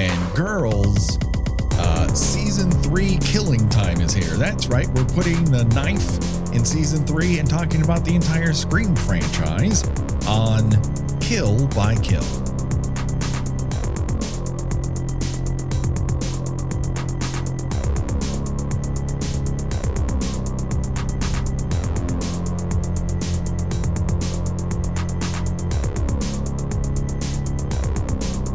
and girls, uh, season three killing time is here. That's right, we're putting the knife in season three and talking about the entire Scream franchise on Kill by Kill.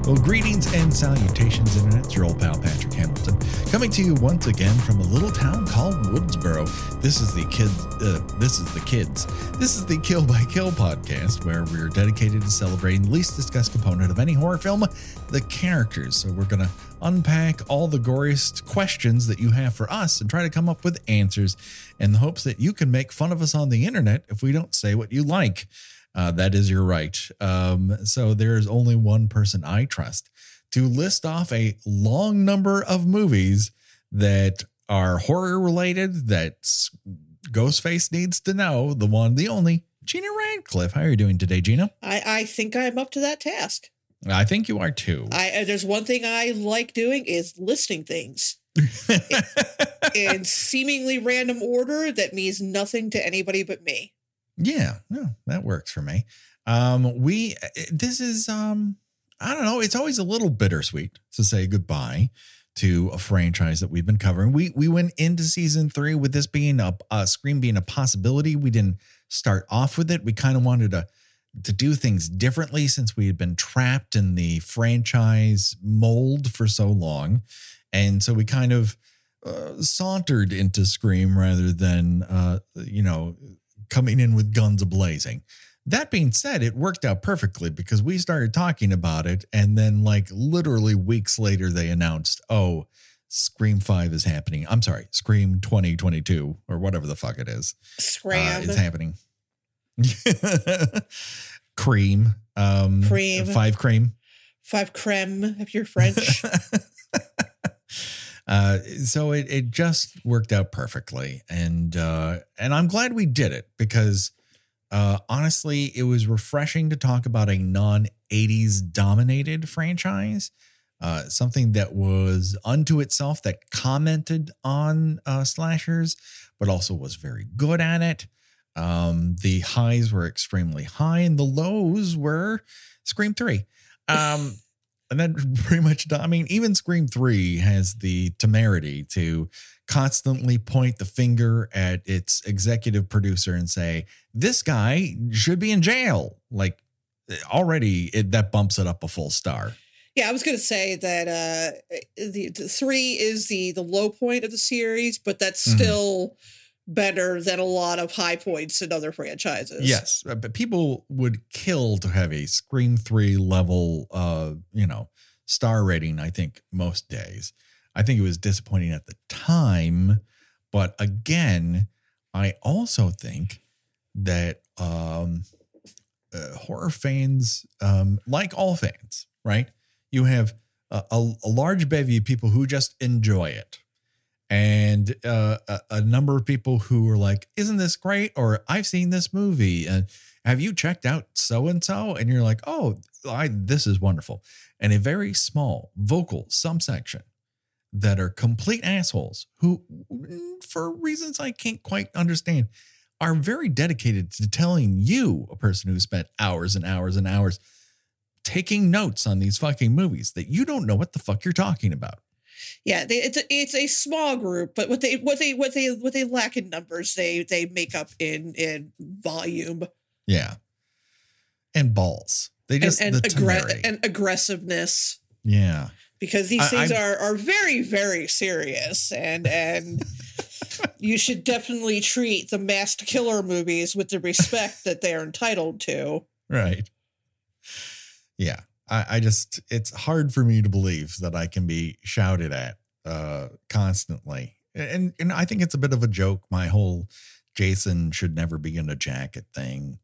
Well, greetings and salutations, Internet. It's your old pal Patrick Hamilton, coming to you once again from a little town called Woodsboro. This is the kids. Uh, this is the kids. This is the Kill by Kill podcast, where we're dedicated to celebrating the least discussed component of any horror film, the characters. So we're gonna unpack all the goriest questions that you have for us and try to come up with answers, in the hopes that you can make fun of us on the internet if we don't say what you like. Uh, that is your right. Um, so there's only one person I trust to list off a long number of movies that are horror related that Ghostface needs to know. The one, the only, Gina Radcliffe. How are you doing today, Gina? I, I think I'm up to that task. I think you are too. I uh, there's one thing I like doing is listing things in seemingly random order that means nothing to anybody but me. Yeah, no, that works for me. Um, we this is um, I don't know. It's always a little bittersweet to say goodbye to a franchise that we've been covering. We we went into season three with this being a, a Scream being a possibility. We didn't start off with it. We kind of wanted to to do things differently since we had been trapped in the franchise mold for so long, and so we kind of uh, sauntered into Scream rather than uh, you know coming in with guns ablazing. That being said, it worked out perfectly because we started talking about it, and then like literally weeks later, they announced, "Oh, Scream Five is happening." I'm sorry, Scream 2022 or whatever the fuck it is uh, Scram. is happening. cream, um, Cream. five cream. Five creme if you're French. uh, so it it just worked out perfectly, and uh, and I'm glad we did it because uh, honestly, it was refreshing to talk about a non 80s dominated franchise, uh, something that was unto itself that commented on uh, slashers, but also was very good at it. Um, the highs were extremely high, and the lows were Scream Three. Um, and that pretty much, I mean, even Scream 3 has the temerity to constantly point the finger at its executive producer and say, this guy should be in jail. Like, already it, that bumps it up a full star. yeah, I was gonna say that uh the, the three is the the low point of the series, but that's Mhm. still better than a lot of high points in other franchises. Yes, uh, but people would kill to have a Scream 3 level, uh, you know, star rating, I think, most days. I think it was disappointing at the time. But again, I also think that um, uh, horror fans, um, like all fans, right? You have a, a, a large bevy of people who just enjoy it. And uh, a, a number of people who are like, Isn't this great? Or I've seen this movie. And have you checked out so and so? And you're like, Oh, I, this is wonderful. And a very small vocal subsection that are complete assholes who, for reasons I can't quite understand, are very dedicated to telling you, a person who spent hours and hours and hours taking notes on these fucking movies, that you don't know what the fuck you're talking about. yeah, they, it's a, it's a small group, but what they what they what they what they lack in numbers, they they make up in in volume Yeah. And balls. They just and and, aggre- temerity. and aggressiveness yeah. Because these I- things I'm- are are very very serious and and you should definitely treat the masked killer movies with the respect that they are entitled to. Right. Yeah. I, I just it's hard for me to believe that I can be shouted at uh constantly. And and I think it's a bit of a joke, my whole Jason should never be in a jacket thing.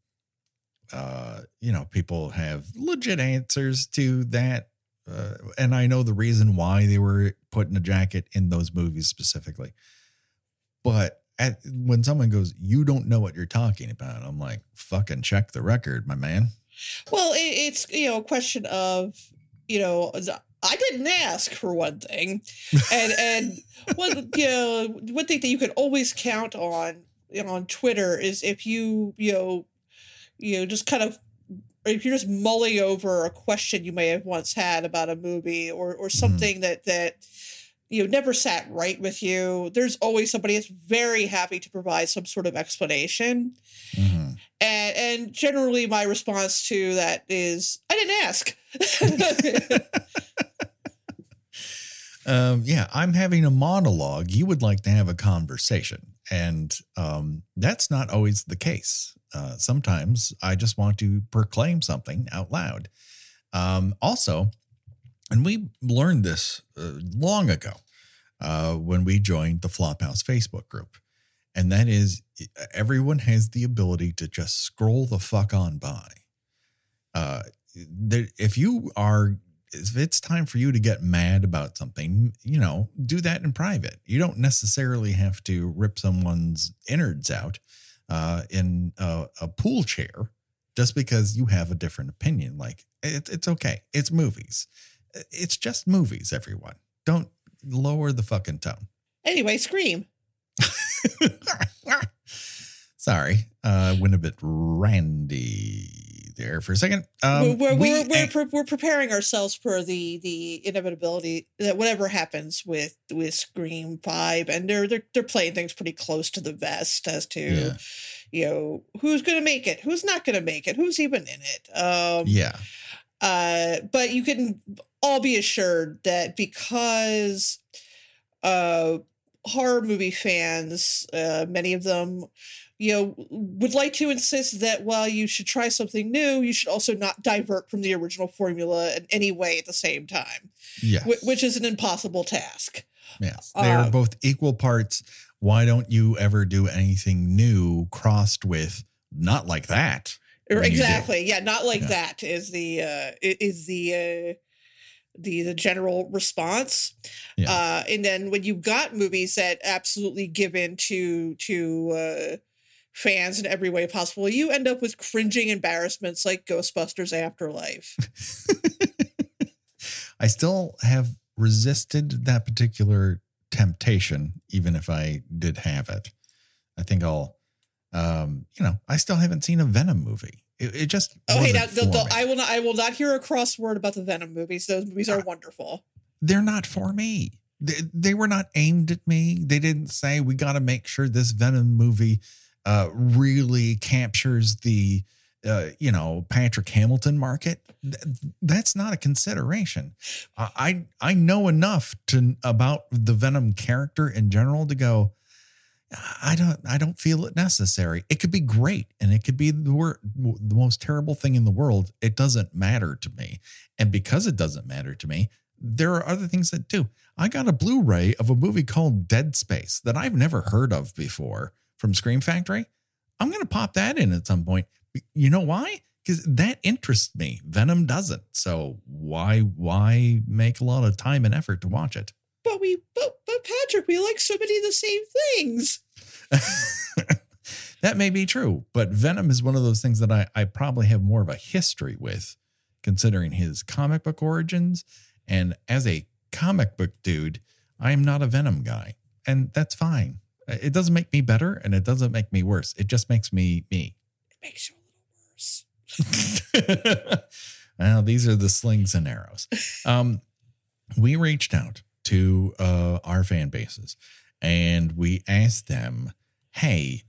Uh, you know, people have legit answers to that. Uh, and I know the reason why they were put in a jacket in those movies specifically. But at, when someone goes, you don't know what you're talking about, I'm like, fucking check the record, my man. Well, it, it's you know a question of you know, I didn't ask for one thing, and and one you know one thing that you can always count on you know, on Twitter is if you you know you know just kind of if you're just mulling over a question you may have once had about a movie or or something mm-hmm. that that you know never sat right with you there's always somebody that's very happy to provide some sort of explanation. Mm-hmm. and and generally my response to that is i didn't ask. Um, yeah i'm having a monologue. You would like to have a conversation. And um, that's not always the case uh, sometimes i just want to proclaim something out loud um, also and we learned this uh, long ago uh, when we joined the Flophouse Facebook group. And that is everyone has the ability to just scroll the fuck on by. Uh, there, if you are, if it's time for you to get mad about something, you know, do that in private. You don't necessarily have to rip someone's innards out uh, in a, a pool chair just because you have a different opinion. Like, it, it's okay. It's movies it's just movies, everyone. Don't lower the fucking tone. Anyway, Scream. Sorry, uh, went a bit randy there for a second. Um, we're, we're, we, we're, we're, we're, preparing ourselves for the the inevitability that whatever happens with with Scream Five, and they're they're they're playing things pretty close to the vest as to. Yeah. You know who's going to make it, who's not going to make it, who's even in it. Um, yeah, uh, but you can all be assured that because uh, horror movie fans, uh, many of them, you know, would like to insist that while you should try something new, you should also not divert from the original formula in any way at the same time. Yes. Wh- which is an impossible task. Yes. They are uh, both equal parts. Why don't you ever do anything new crossed with not like that? exactly yeah not like yeah. that is the uh is the uh the the general response yeah. uh and then when you got movies that absolutely give in to to uh fans in every way possible you end up with cringing embarrassments like ghostbusters afterlife i still have resisted that particular temptation even if i did have it i think i'll um, you know, I still haven't seen a Venom movie. It, it just oh hey, now, the, the, I will not I will not hear a crossword about the Venom movies. Those movies are uh, wonderful. They're not for me. They, they were not aimed at me. They didn't say we got to make sure this Venom movie uh, really captures the uh, you know Patrick Hamilton market. That's not a consideration. I I know enough to about the Venom character in general to go I don't I don't feel it necessary. It could be great and it could be the wor- the most terrible thing in the world. It doesn't matter to me. And because it doesn't matter to me, there are other things that do. I got a Blu-ray of a movie called Dead Space that I've never heard of before from Scream Factory. I'm going to pop that in at some point. You know why? Cuz that interests me. Venom doesn't. So why why make a lot of time and effort to watch it? but we but, but Patrick, we like so many of the same things. that may be true, but Venom is one of those things that I, I probably have more of a history with, considering his comic book origins. And as a comic book dude, I am not a Venom guy. And that's fine. It doesn't make me better and it doesn't make me worse. It just makes me me. It makes you a little worse. well, these are the slings and arrows. Um, we reached out to uh, our fan bases and we asked them, hey,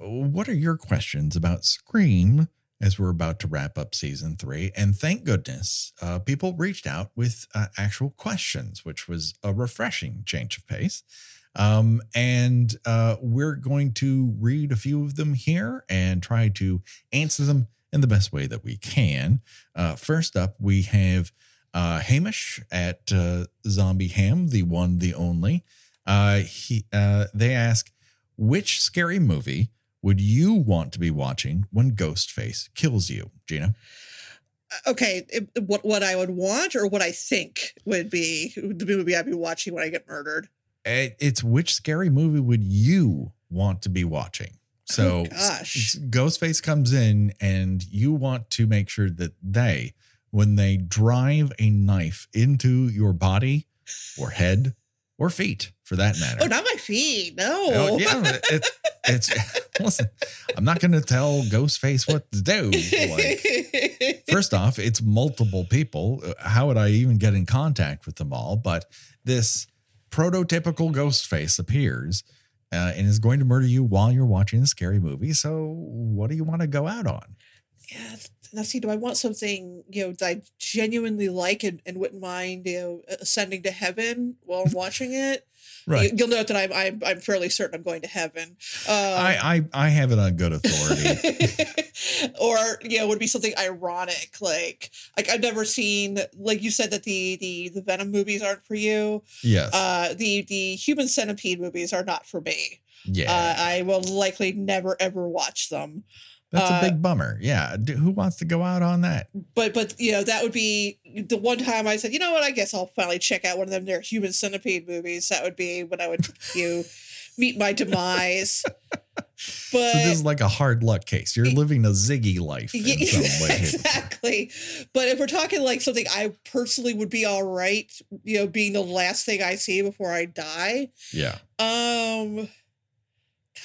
what are your questions about Scream as we're about to wrap up season three? And thank goodness, uh, people reached out with uh, actual questions, which was a refreshing change of pace. Um, and uh, we're going to read a few of them here and try to answer them in the best way that we can. Uh, first up, we have uh, Hamish at uh, Zombie Ham, the one, the only. Uh, he, uh, they ask, which scary movie would you want to be watching when Ghostface kills you, Gina? Okay, what what I would want or what I think would be the movie I'd be watching when I get murdered. Eh, it's which scary movie would you want to be watching? Oh, so, oh, gosh, Ghostface comes in, and you want to make sure that they when they drive a knife into your body or head or feet for that matter. Oh, not my feet. No. Oh, yeah, it's, it's listen. I'm not going to tell Ghostface what to do. Like, first off, it's multiple people. Uh, how would I even get in contact with them all? But this prototypical Ghostface appears uh, and is going to murder you while you're watching a scary movie. So, what do you want to go out on? yeah. Now, see, do I want something you know that I genuinely like and, and wouldn't mind you know ascending to heaven while I'm watching it? Right. You, will note that I'm, I'm I'm fairly certain I'm going to heaven. Um, I, I I have it on good authority. or you know would be something ironic like like I've never seen like you said that the the the Venom movies aren't for you. yes. Uh, the the Human Centipede movies are not for me. yeah. Uh, I will likely never ever watch them. That's uh, a big bummer. Yeah. Who wants to go out on that? But but you know that would be the one time I said you know what I guess I'll finally check out one of them their Human Centipede movies. That would be when I would you meet my demise. But So this is like a hard luck case. You're living a Ziggy life in Yeah, some way. exactly. But if we're talking like something I personally would be all right, you know, being the last thing I see before I die. Yeah. Um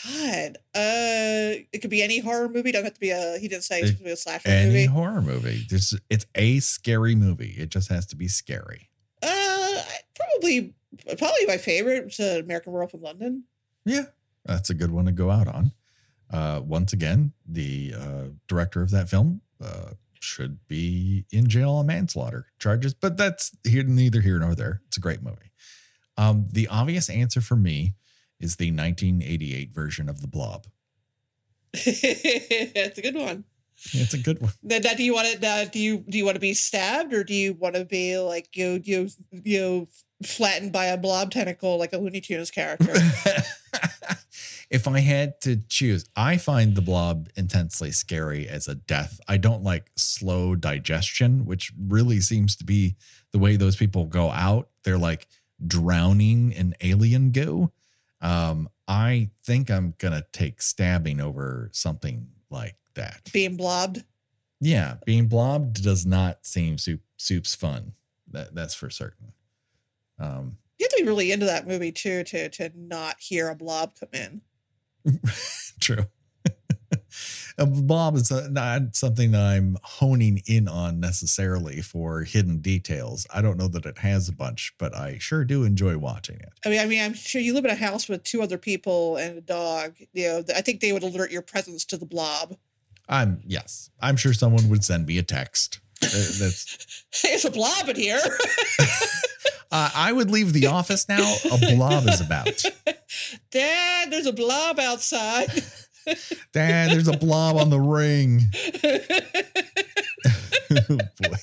God. Uh it could be any horror movie. Don't have to be a he didn't say it's It- be a slasher Any movie. Any horror movie. There's it's a scary movie. It just has to be scary. Uh probably probably my favorite is uh, American Werewolf in London. Yeah. That's a good one to go out on. Uh once again, the uh director of that film uh should be in jail on manslaughter charges, but that's here neither here nor there. It's a great movie. Um the obvious answer for me is the 1988 version of The Blob. It's a good one. It's a good one. Now, now, do you want to? Uh, do you do you want to be stabbed, or do you want to be like you you you flattened by a blob tentacle like a Looney Tunes character? if I had to choose, I find the blob intensely scary as a death. I don't like slow digestion, which really seems to be the way those people go out. They're like drowning in alien goo. Um, I think I'm gonna take stabbing over something like that. Being blobbed. Yeah, being blobbed does not seem soup soup's fun. That that's for certain. Um, You have to be really into that movie too to to not hear a blob come in. True. A blob is uh, not something that I'm honing in on necessarily for hidden details. I don't know that it has a bunch, but I sure do enjoy watching it. I mean, I mean, I'm sure you live in a house with two other people and a dog. You know, I think they would alert your presence to the blob. I'm yes, I'm sure someone would send me a text. Uh, That's it's a blob in here. uh, I would leave the office now. A blob is about. Dad, there's a blob outside. Dad, there's a blob on the ring. oh boy.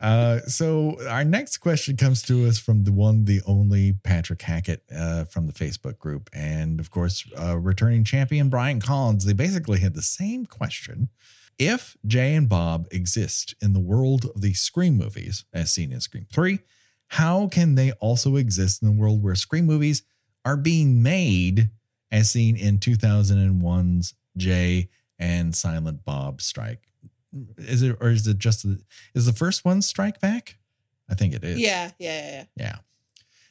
Uh, so our next question comes to us from the one, the only Patrick Hackett uh, from the Facebook group, and of course, uh, returning champion Brian Collins. They basically had the same question: If Jay and Bob exist in the world of the Scream movies, as seen in Scream Three, how can they also exist in the world where Scream movies are being made, as seen in 2001's Jay and Silent Bob Strike? Is it or is it just the, is the first one Strike Back? I think it is. yeah, yeah, yeah, yeah. Yeah.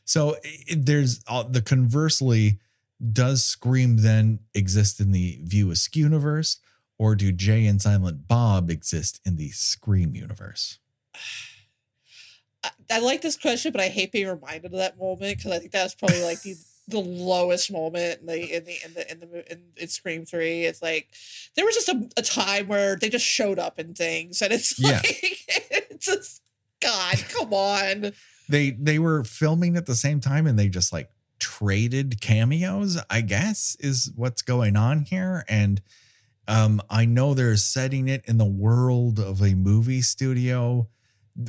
So it, there's uh, the conversely, does Scream then exist in the View Askew universe, or do Jay and Silent Bob exist in the Scream universe? I, I like this question, but I hate being reminded of that moment because I think that was probably like the the lowest moment in the in the in the in the in, in Scream Three. It's like there was just a, a time where they just showed up in things, and it's Yeah. like it's just God, come on. They they were filming at the same time and they just like traded cameos, I guess, is what's going on here. And um, I know they're setting it in the world of a movie studio,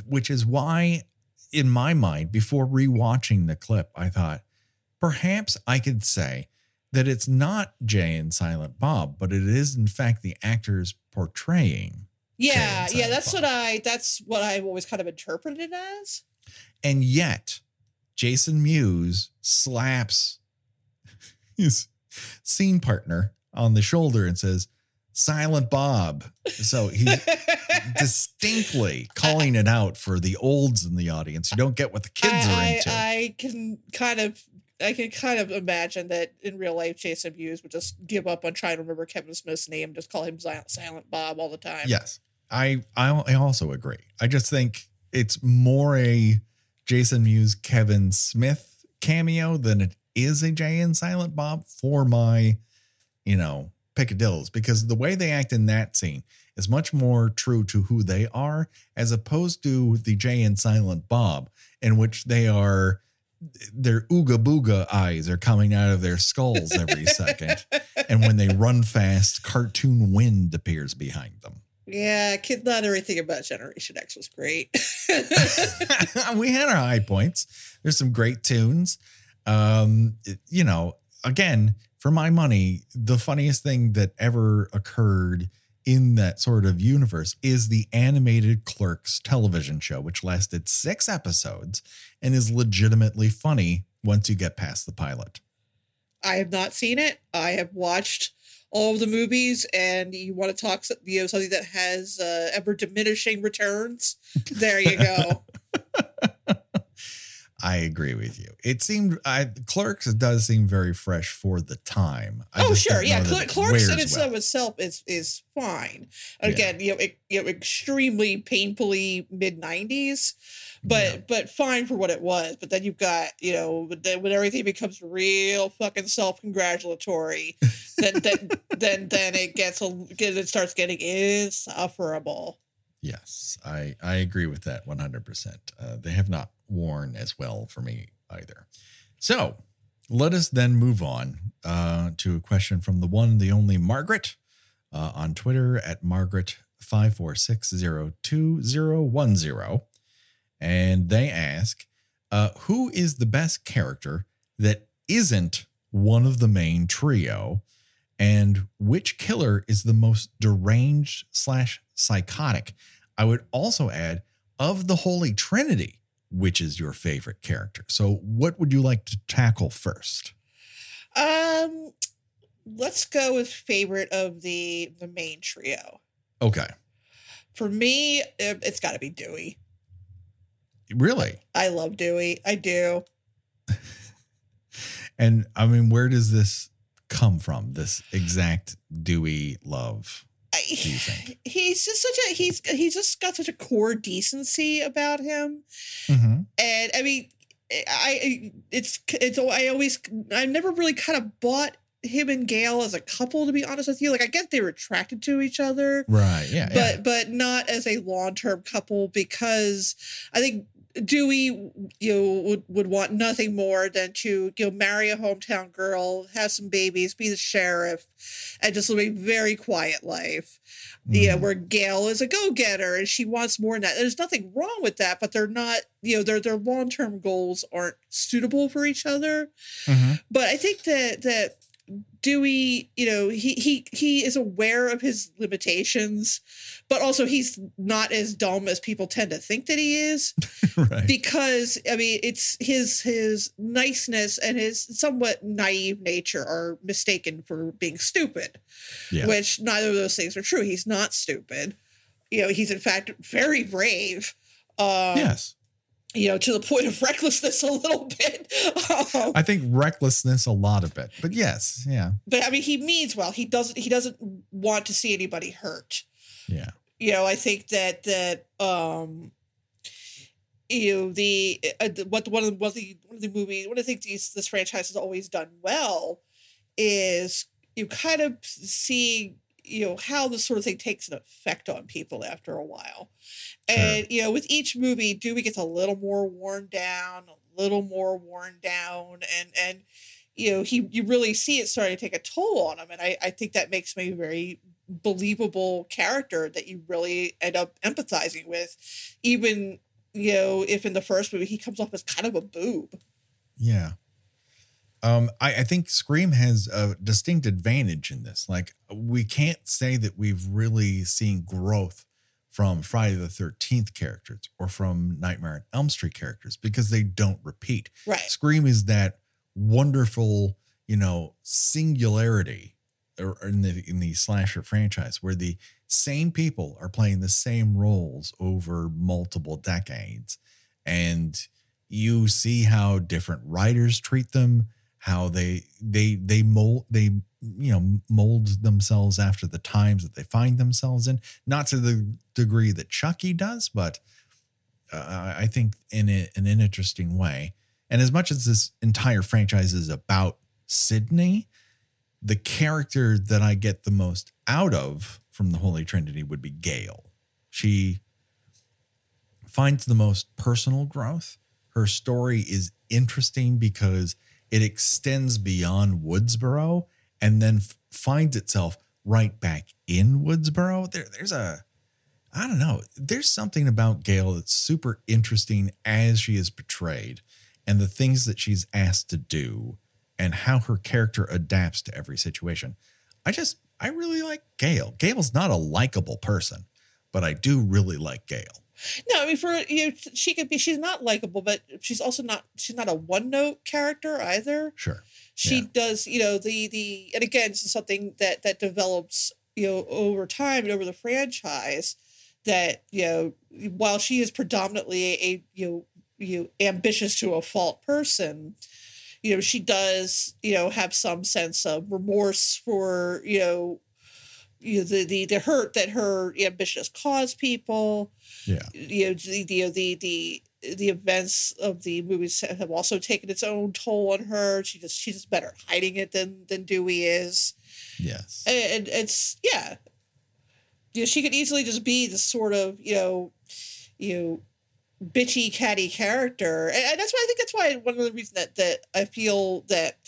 which is why, in my mind, before rewatching the clip, I thought perhaps I could say that it's not Jay and Silent Bob, but it is in fact the actors portraying. Yeah, yeah, that's Bob. what I that's what I've always kind of interpreted it as. And yet, Jason Mewes slaps his scene partner on the shoulder and says, Silent Bob. So he's distinctly calling it out for the olds in the audience who don't get what the kids I, are into. I, I can kind of I can kind of imagine that in real life, Jason Mewes would just give up on trying to remember Kevin Smith's name, just call him Silent, Bob all the time. yes, I, I also agree. I just think it's more a Jason Mewes Kevin Smith cameo than it is a Jay and Silent Bob for my, you know, picadills because the way they act in that scene is much more true to who they are as opposed to the Jay and Silent Bob in which they are their ooga booga eyes are coming out of their skulls every second and when they run fast cartoon wind appears behind them Yeah, kid, not everything about Generation X was great. we had our high points. There's some great tunes. Um, you know, again, for my money, the funniest thing that ever occurred in that sort of universe is the animated Clerks television show, which lasted six episodes and is legitimately funny once you get past the pilot. I have not seen it. I have watched all of the movies, and you want to talk, you know, something that has uh, ever diminishing returns. There you go. I agree with you. It seemed I Clerks does seem very fresh for the time. I oh, sure, yeah. Cl- it Clerks in well. of itself is is fine. And Yeah. again, you know, it, you know, extremely painfully mid '90s, but Yeah. but fine for what it was. But then you've got you know, then when everything becomes real fucking self congratulatory, then then then then it gets a it starts getting insufferable. Yes, I I agree with that 100%. Uh, they have not worn as well for me either. So, let us then move on uh, to a question from the one, the only Margaret uh, on Twitter at Margaret546021010. And they ask, uh, who is the best character that isn't one of the main trio? And which killer is the most deranged slash psychotic? I would also add, of the Holy Trinity, which is your favorite character? So, what would you like to tackle first? Um, let's go with favorite of the the main trio. Okay. For me, it- it's got to be Dewey. Really? I love Dewey. I do. And I mean, where does this come from? This exact Dewey love? I, do you think? He's just such a he's he's just got such a core decency about him, Mm-hmm. and I mean, I, I it's it's I always I never really kind of bought him and Gale as a couple to be honest with you. Like I get they were attracted to each other, Right. Yeah. but yeah. but not as a long term couple because I think Dewey you know, would would want nothing more than to you know marry a hometown girl, have some babies, be the sheriff, and just live a very quiet life. Yeah, Mhm. where Gale is a go getter and she wants more than that. There's nothing wrong with that, but they're not you know their their long term goals aren't suitable for each other. Mhm. But I think that that Dewey, you know, he he he is aware of his limitations, but also he's not as dumb as people tend to think that he is. right. Because I mean, it's his his niceness and his somewhat naive nature are mistaken for being stupid, Yeah. which neither of those things are true. He's not stupid. You know, he's in fact very brave. Um, yes. You know, to the point of recklessness a little bit. Um, I think recklessness a lot of it, but yes. Yeah. but I mean, he means well. He doesn't. He doesn't want to see anybody hurt. Yeah. You know, I think that that um, you know the uh, what one of the one of the one of the movies one of the things these, this franchise has always done well is you kind of see you know how this sort of thing takes an effect on people after a while. And you know with each movie dewey gets a little more worn down a little more worn down? And and you know he you really see it starting to take a toll on him. And i i think that makes a very believable character that you really end up empathizing with. Even you know if in the first movie he comes off as kind of a boob. Yeah. Um, I, I think Scream has a distinct advantage in this. Like, we can't say that we've really seen growth from Friday the 13th characters or from Nightmare on Elm Street characters because they don't repeat. right Scream is that wonderful, you know, singularity in the in the slasher franchise where the same people are playing the same roles over multiple decades and you see how different writers treat them how they they they mold they you know mold themselves after the times that they find themselves in. Not to the degree that chucky does but uh, i think in a, in an interesting way. And as much as this entire franchise is about sidney the character that i get the most out of from the holy trinity would be gale. She finds the most personal growth. Her story is interesting because it extends beyond Woodsboro and then f- finds itself right back in Woodsboro. There, there's a, I don't know, there's something about Gale that's super interesting as she is portrayed and the things that she's asked to do and how her character adapts to every situation. I just, I really like Gale. Gale's not a likable person, but I do really like Gale. No, I mean for you, know, she could be. She's not likable, but she's also not. She's not a one note character either. Sure. She Yeah. does, you know, the the and again, this is something that that develops, you know, over time and over the franchise. That you know, while she is predominantly a, you know you know, ambitious to a fault person, you know, she does you know have some sense of remorse for you know. You know, the, the the hurt that her ambitions cause people, Yeah. you know the the the the, the events of the movies have also taken its own toll on her. She just she's just better at hiding it than than Dewey is, Yes. and it's yeah, you know she could easily just be the sort of you know you know bitchy catty character, and, and that's why I think that's why one of the reasons that that I feel that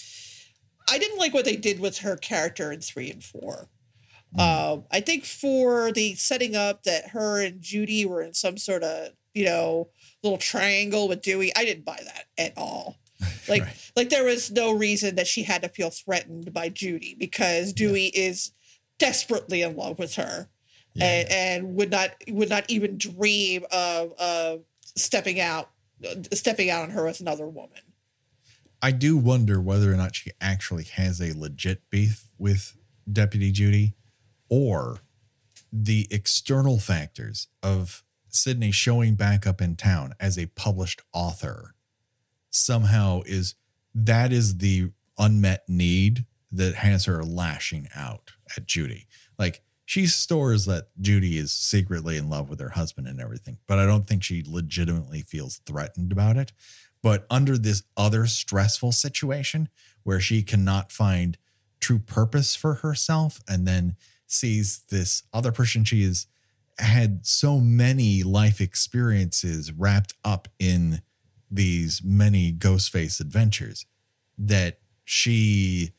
I didn't like what they did with her character in three and four. Um, I think for the setting up that her and Judy were in some sort of, you know, little triangle with Dewey, I didn't buy that at all. Like, Right. like there was no reason that she had to feel threatened by Judy because Dewey is desperately in love with her Yeah. and, and would not would not even dream of of stepping out stepping out on her with another woman. I do wonder whether or not she actually has a legit beef with Deputy Judy or the external factors of Sidney showing back up in town as a published author somehow is that is the unmet need that has her lashing out at Judy. Like she stores that Judy is secretly in love with her husband and everything, but I don't think she legitimately feels threatened about it. But under this other stressful situation where she cannot find true purpose for herself and then sees this other person she has had so many life experiences wrapped up in these many Ghostface adventures that she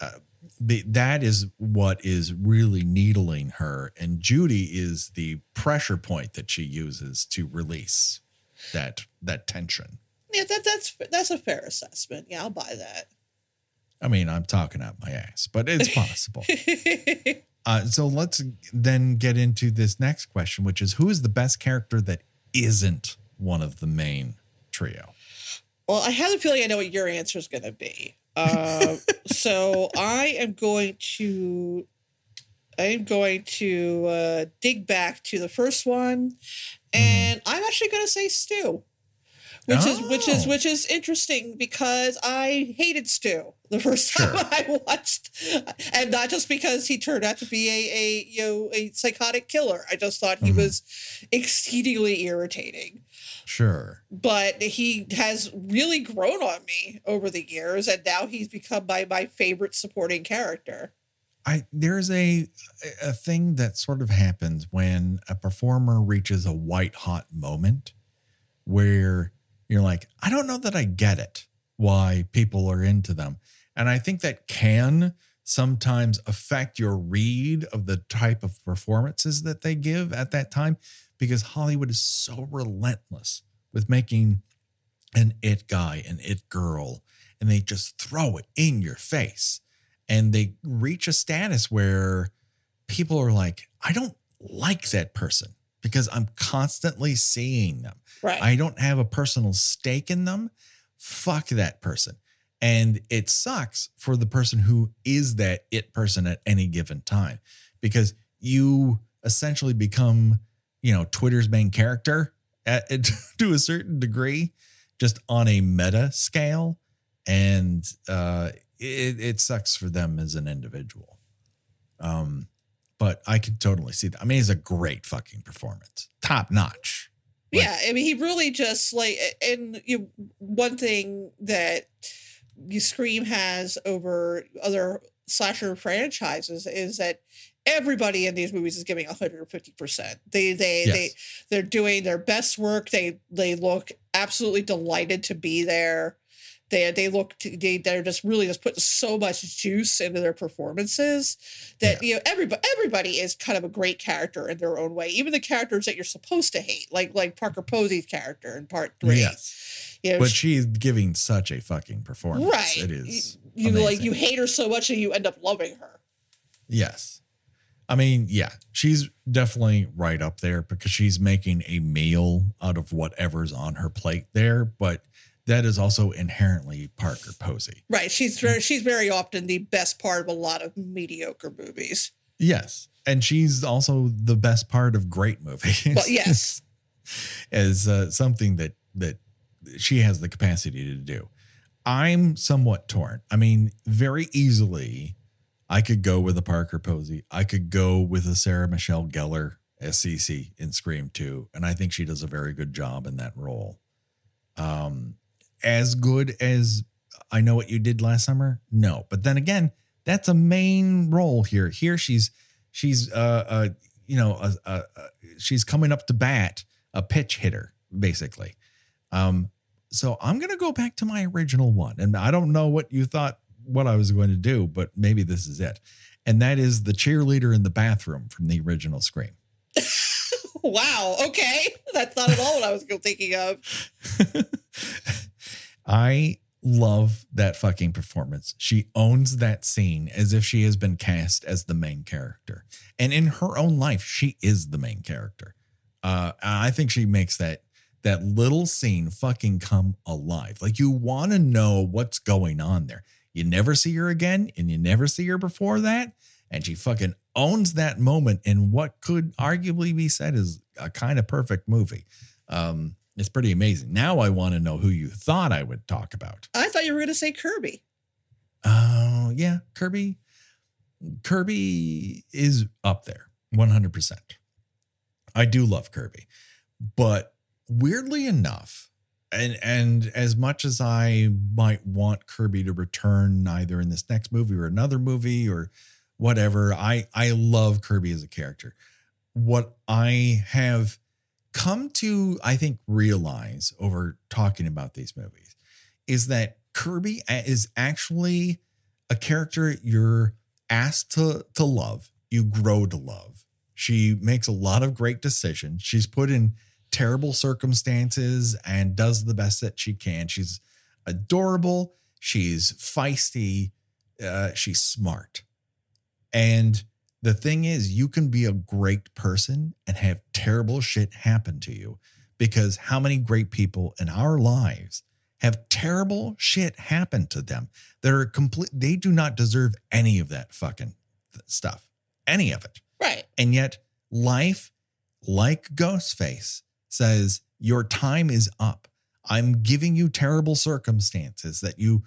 uh, that is what is really needling her and Judy is the pressure point that she uses to release that that tension. Yeah, that that's that's a fair assessment. Yeah, I'll buy that. I mean, I'm talking out my ass, but it's possible. uh, so let's then get into this next question, which is who is the best character that isn't one of the main trio? Well, I have a feeling I know what your answer is going to be. Uh, so I am going to, I am going to uh, dig back to the first one, and I'm actually going to say Stu, which is which is Oh. which is interesting because I hated Stu the first time Sure. I watched, and not just because he turned out to be a a you know a psychotic killer. I just thought he Mhm. was exceedingly irritating Sure. but he has really grown on me over the years and now he's become my my favorite supporting character I there's a a thing that sort of happens when a performer reaches a white hot moment where you're like, I don't know that I get it why people are into them. And I think that can sometimes affect your read of the type of performances that they give at that time because Hollywood is so relentless with making an it guy, an it girl, and they just throw it in your face. And they reach a status where people are like, I don't like that person because I'm constantly seeing them. right I don't have a personal stake in them. Fuck that person. And it sucks for the person who is that it person at any given time because you essentially become, you know, Twitter's main character at, to a certain degree, just on a meta scale. And uh, it, it sucks for them as an individual. Um, but I can totally see that. I mean, it's a great fucking performance, top notch. Like, yeah, I mean, he really just like, and you know, one thing that you Scream has over other slasher franchises is that everybody in these movies is giving 150%. They they yes. they they're doing their best work. They they look absolutely delighted to be there. They they look they they're just really just putting so much juice into their performances that yeah. you know everybody everybody is kind of a great character in their own way. Even the characters that you're supposed to hate, like like Parker Posey's character in part three. Yes. You know, but she's giving such a fucking performance. Right. It is. You, you like you hate her so much that you end up loving her. Yes. I mean, yeah, she's definitely right up there because she's making a meal out of whatever's on her plate there. But that is also inherently Parker Posey. Right. She's very, she's very often the best part of a lot of mediocre movies. Yes. And she's also the best part of great movies. Well, yes. As uh, something that that she has the capacity to do. I'm somewhat torn. I mean, very easily I could go with a Parker Posey. I could go with a Sarah Michelle Gellar as Cici in Scream 2. And I think she does a very good job in that role. Um, as good as I know what you did last summer? No. But then again, that's a main role here. Here she's she's uh uh you know uh, uh, she's coming up to bat, a pitch hitter basically. Um so I'm to go back to my original one. And I don't know what you thought what I was going to do, but maybe this is it. And that is the cheerleader in the bathroom from the original Scream. Wow. Okay. That's not at all what I was thinking of. I love that fucking performance. She owns that scene as if she has been cast as the main character. And in her own life, she is the main character. Uh, I think she makes that that little scene fucking come alive. Like you want to know what's going on there. You never see her again, and you never see her before that. And she fucking owns that moment in what could arguably be said is a kind of perfect movie. Um, it's pretty amazing. Now I want to know who you thought I would talk about. I thought you were going to say Kirby. Oh, uh, yeah. Kirby. Kirby is up there 100%. I do love Kirby. But weirdly enough, and and as much as I might want Kirby to return either in this next movie or another movie or whatever, I I love Kirby as a character. What I have come to, I think, realize over talking about these movies is that Kirby is actually a character you're asked to, to love, you grow to love. She makes a lot of great decisions. She's put in terrible circumstances and does the best that she can. She's adorable, she's feisty, uh, she's smart. And the thing is, you can be a great person and have terrible shit happen to you because how many great people in our lives have terrible shit happen to them that are complete, they do not deserve any of that fucking stuff, any of it. Right. And yet, life, like Ghostface, says, Your time is up. I'm giving you terrible circumstances that you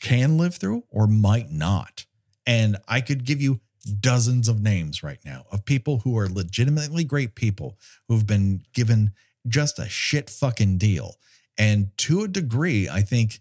can live through or might not. And I could give you dozens of names right now of people who are legitimately great people who've been given just a shit fucking deal. And to a degree, I think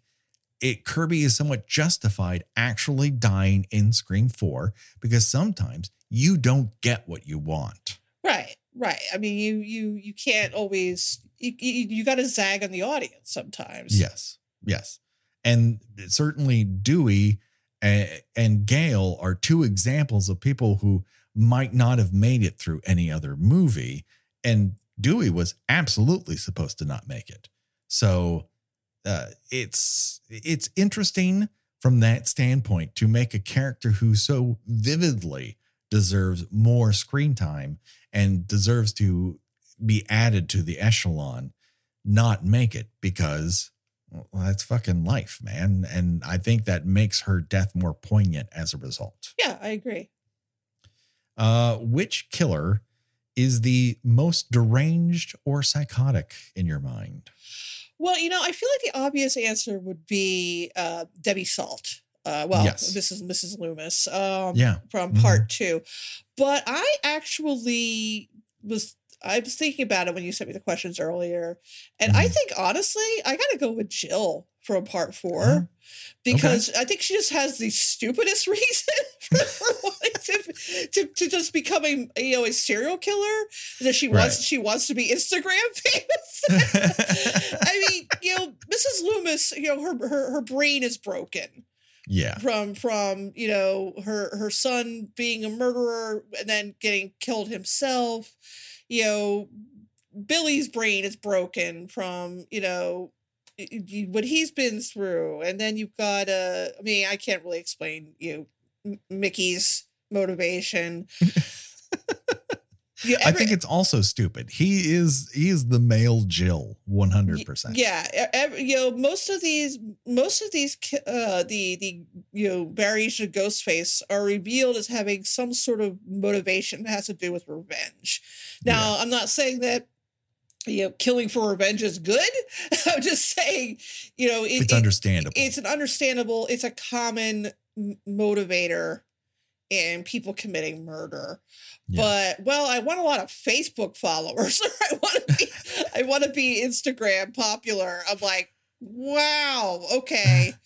it Kirby is somewhat justified actually dying in Scream 4 because sometimes you don't get what you want. Right. Right. I mean, you you you can't always you you, you got to zag on the audience sometimes. Yes. Yes. And certainly Dewey and Gale are two examples of people who might not have made it through any other movie. And Dewey was absolutely supposed to not make it. So uh, it's it's interesting from that standpoint to make a character who so vividly deserves more screen time and deserves to be added to the echelon not make it because Well, that's fucking life, man. And I think that makes her death more poignant as a result. Yeah, I agree. Uh, which killer is the most deranged or psychotic in your mind? Well, you know, I feel like the obvious answer would be uh, Debbie Salt. Uh, well, Yes. this is Mrs. Loomis. Um, Yeah. from Mhm. part two. But I actually was I was thinking about it when you sent me the questions earlier. And I Mhm. think honestly, I gotta go with Jill from part four. Huh? Because I think she just has the stupidest reason for, for wanting to, to, to just becoming you know a serial killer. That she wants she wants to be Instagram famous. I mean, you know, Mrs. Loomis, you know, her her her brain is broken yeah. from from you know her her son being a murderer and then getting killed himself you know billy's brain is broken from you know what he's been through and then you've got uh i mean i can't really explain you know, mickey's motivation You I think it's also stupid. He is he is the male Jill, one hundred percent. Yeah, e- ev- you know, most of these, most of these, uh, the the you know variation of Ghostface are revealed as having some sort of motivation that has to do with revenge. Now, I'm not saying that you know killing for revenge is good. I'm just saying, you know, it, It's it- understandable. it's an understandable, it's a common motivator in people committing murder. Yeah. But well, I want a lot of Facebook followers. or I want to be I want to be Instagram popular. I'm like, wow, okay.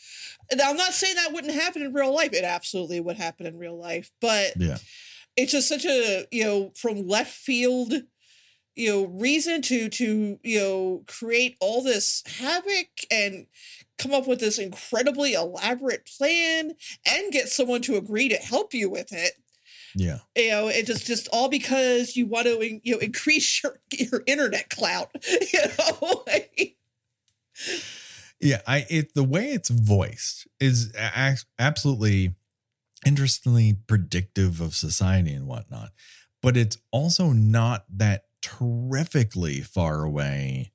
Now, I'm not saying that wouldn't happen in real life. It absolutely would happen in real life, but yeah. it's just such a you know from left field you know reason to to you know create all this havoc and come up with this incredibly elaborate plan and get someone to agree to help you with it Yeah. you know it just just all because you want to you know increase your your internet clout you know Yeah, I it the way it's voiced is a- absolutely interestingly predictive of society and whatnot, but it's also not that terrifically far away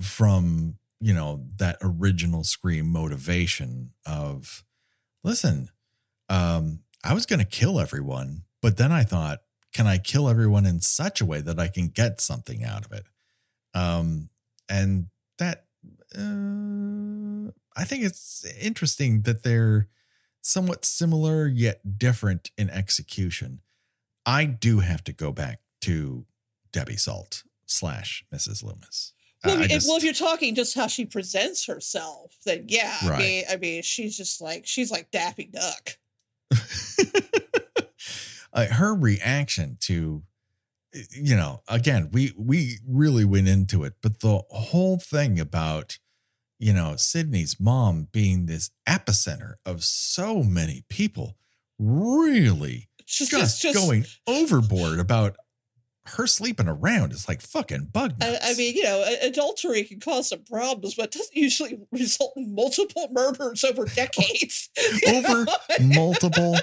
from you know that original scream motivation of listen um i was going to kill everyone but then i thought can i kill everyone in such a way that i can get something out of it um and that uh, I think it's interesting that they're somewhat similar yet different in execution. I do have to go back to Debbie Salt slash Mrs. Loomis. Well, if, just- well if you're talking just how she presents herself then yeah i mean i mean she's just like she's like daffy duck. Uh, her reaction to you know again we we really went into it but the whole thing about you know Sidney's mom being this epicenter of so many people really just, just, just going overboard about her sleeping around is like fucking bug I, nuts. I mean, you know, adultery can cause some problems, but it doesn't usually result in multiple murders over decades. Over multiple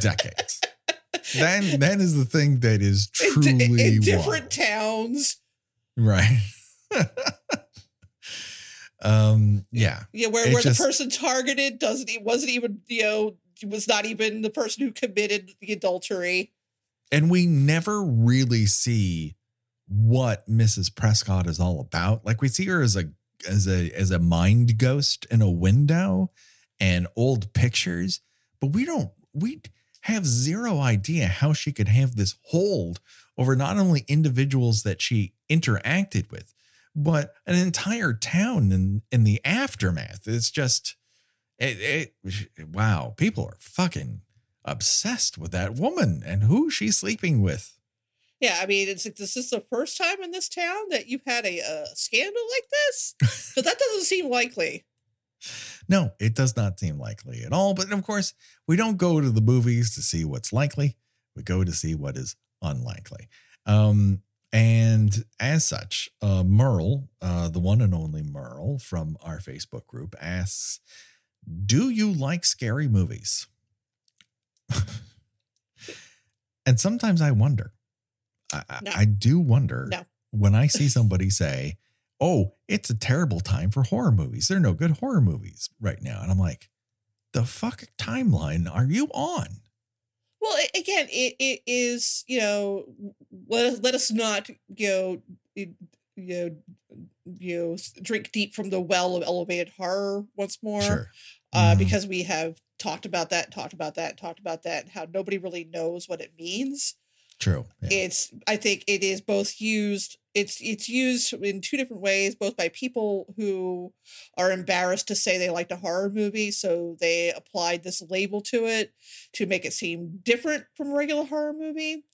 decades then that is the thing that is truly in different wild. towns. Right. um, yeah. Yeah, where, where just- the person targeted doesn't e- wasn't even you know was not even the person who committed the adultery. And we never really see what Mrs. Prescott is all about. Like we see her as a as a as a mind ghost in a window and old pictures, but we don't we have zero idea how she could have this hold over not only individuals that she interacted with, but an entire town in in the aftermath. It's just it, it wow, people are fucking obsessed with that woman and who she's sleeping with. Yeah, I mean, it's like this is the first time in this town that you've had a, uh scandal like this, but that doesn't seem likely. No, it does not seem likely at all. But of course, we don't go to the movies to see what's likely. We go to see what is unlikely. Um, and as such, uh, Merle, uh, the one and only Merle from our Facebook group, asks, "Do you like scary movies?" and sometimes I wonder. I, No. I do wonder No. when I see somebody say, oh, it's a terrible time for horror movies. There are no good horror movies right now. And I'm like, the fuck timeline are you on? Well, again, it, it is you know let us, let us not you know you know you know drink deep from the well of elevated horror once more Sure. Uh, Mhm. because we have talked about that, talked about that, talked about that, and how nobody really knows what it means. True. Yeah. It's I think it is both used it's it's used in two different ways, both by people who are embarrassed to say they liked a horror movie, so they applied this label to it to make it seem different from a regular horror movie.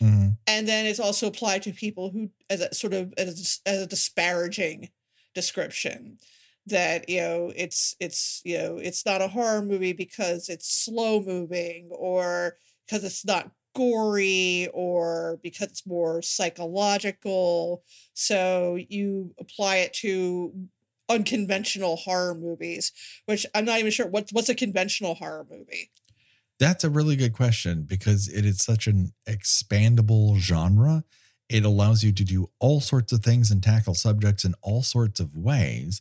Mhm. And then it's also applied to people who as a sort of as, as a disparaging description that you know it's it's you know it's not a horror movie because it's slow moving or because it's not gory or because it's more psychological so you apply it to unconventional horror movies which i'm not even sure what's what's a conventional horror movie That's a really good question because it is such an expandable genre. It allows you to do all sorts of things and tackle subjects in all sorts of ways.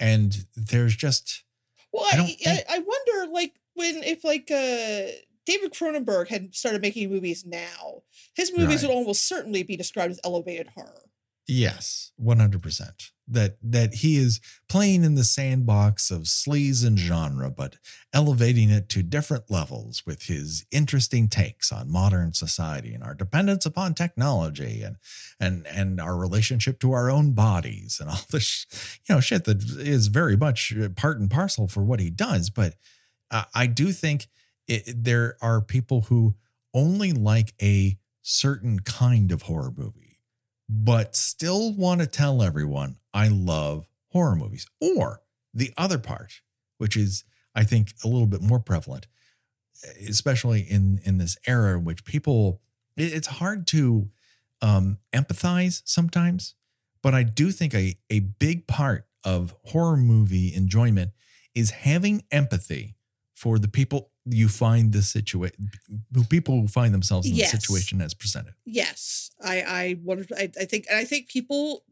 And there's just, Well, I I, think- I wonder, like, when if like uh David Cronenberg had started making movies now, his movies Right. would almost certainly be described as elevated horror. yes, 100%. That, that he is playing in the sandbox of sleaze and genre, but elevating it to different levels with his interesting takes on modern society and our dependence upon technology and and and our relationship to our own bodies and all this you know shit that is very much part and parcel for what he does. But i do think it, there are people who only like a certain kind of horror movie but still want to tell everyone i love horror movies. Or the other part which is i think a little bit more prevalent especially in in this era in which people it's hard to um empathize sometimes but i do think a, a big part of horror movie enjoyment is having empathy for the people you find the situation people who find themselves in Yes. the situation as presented Yes, I I wonder. I, I think and I think people.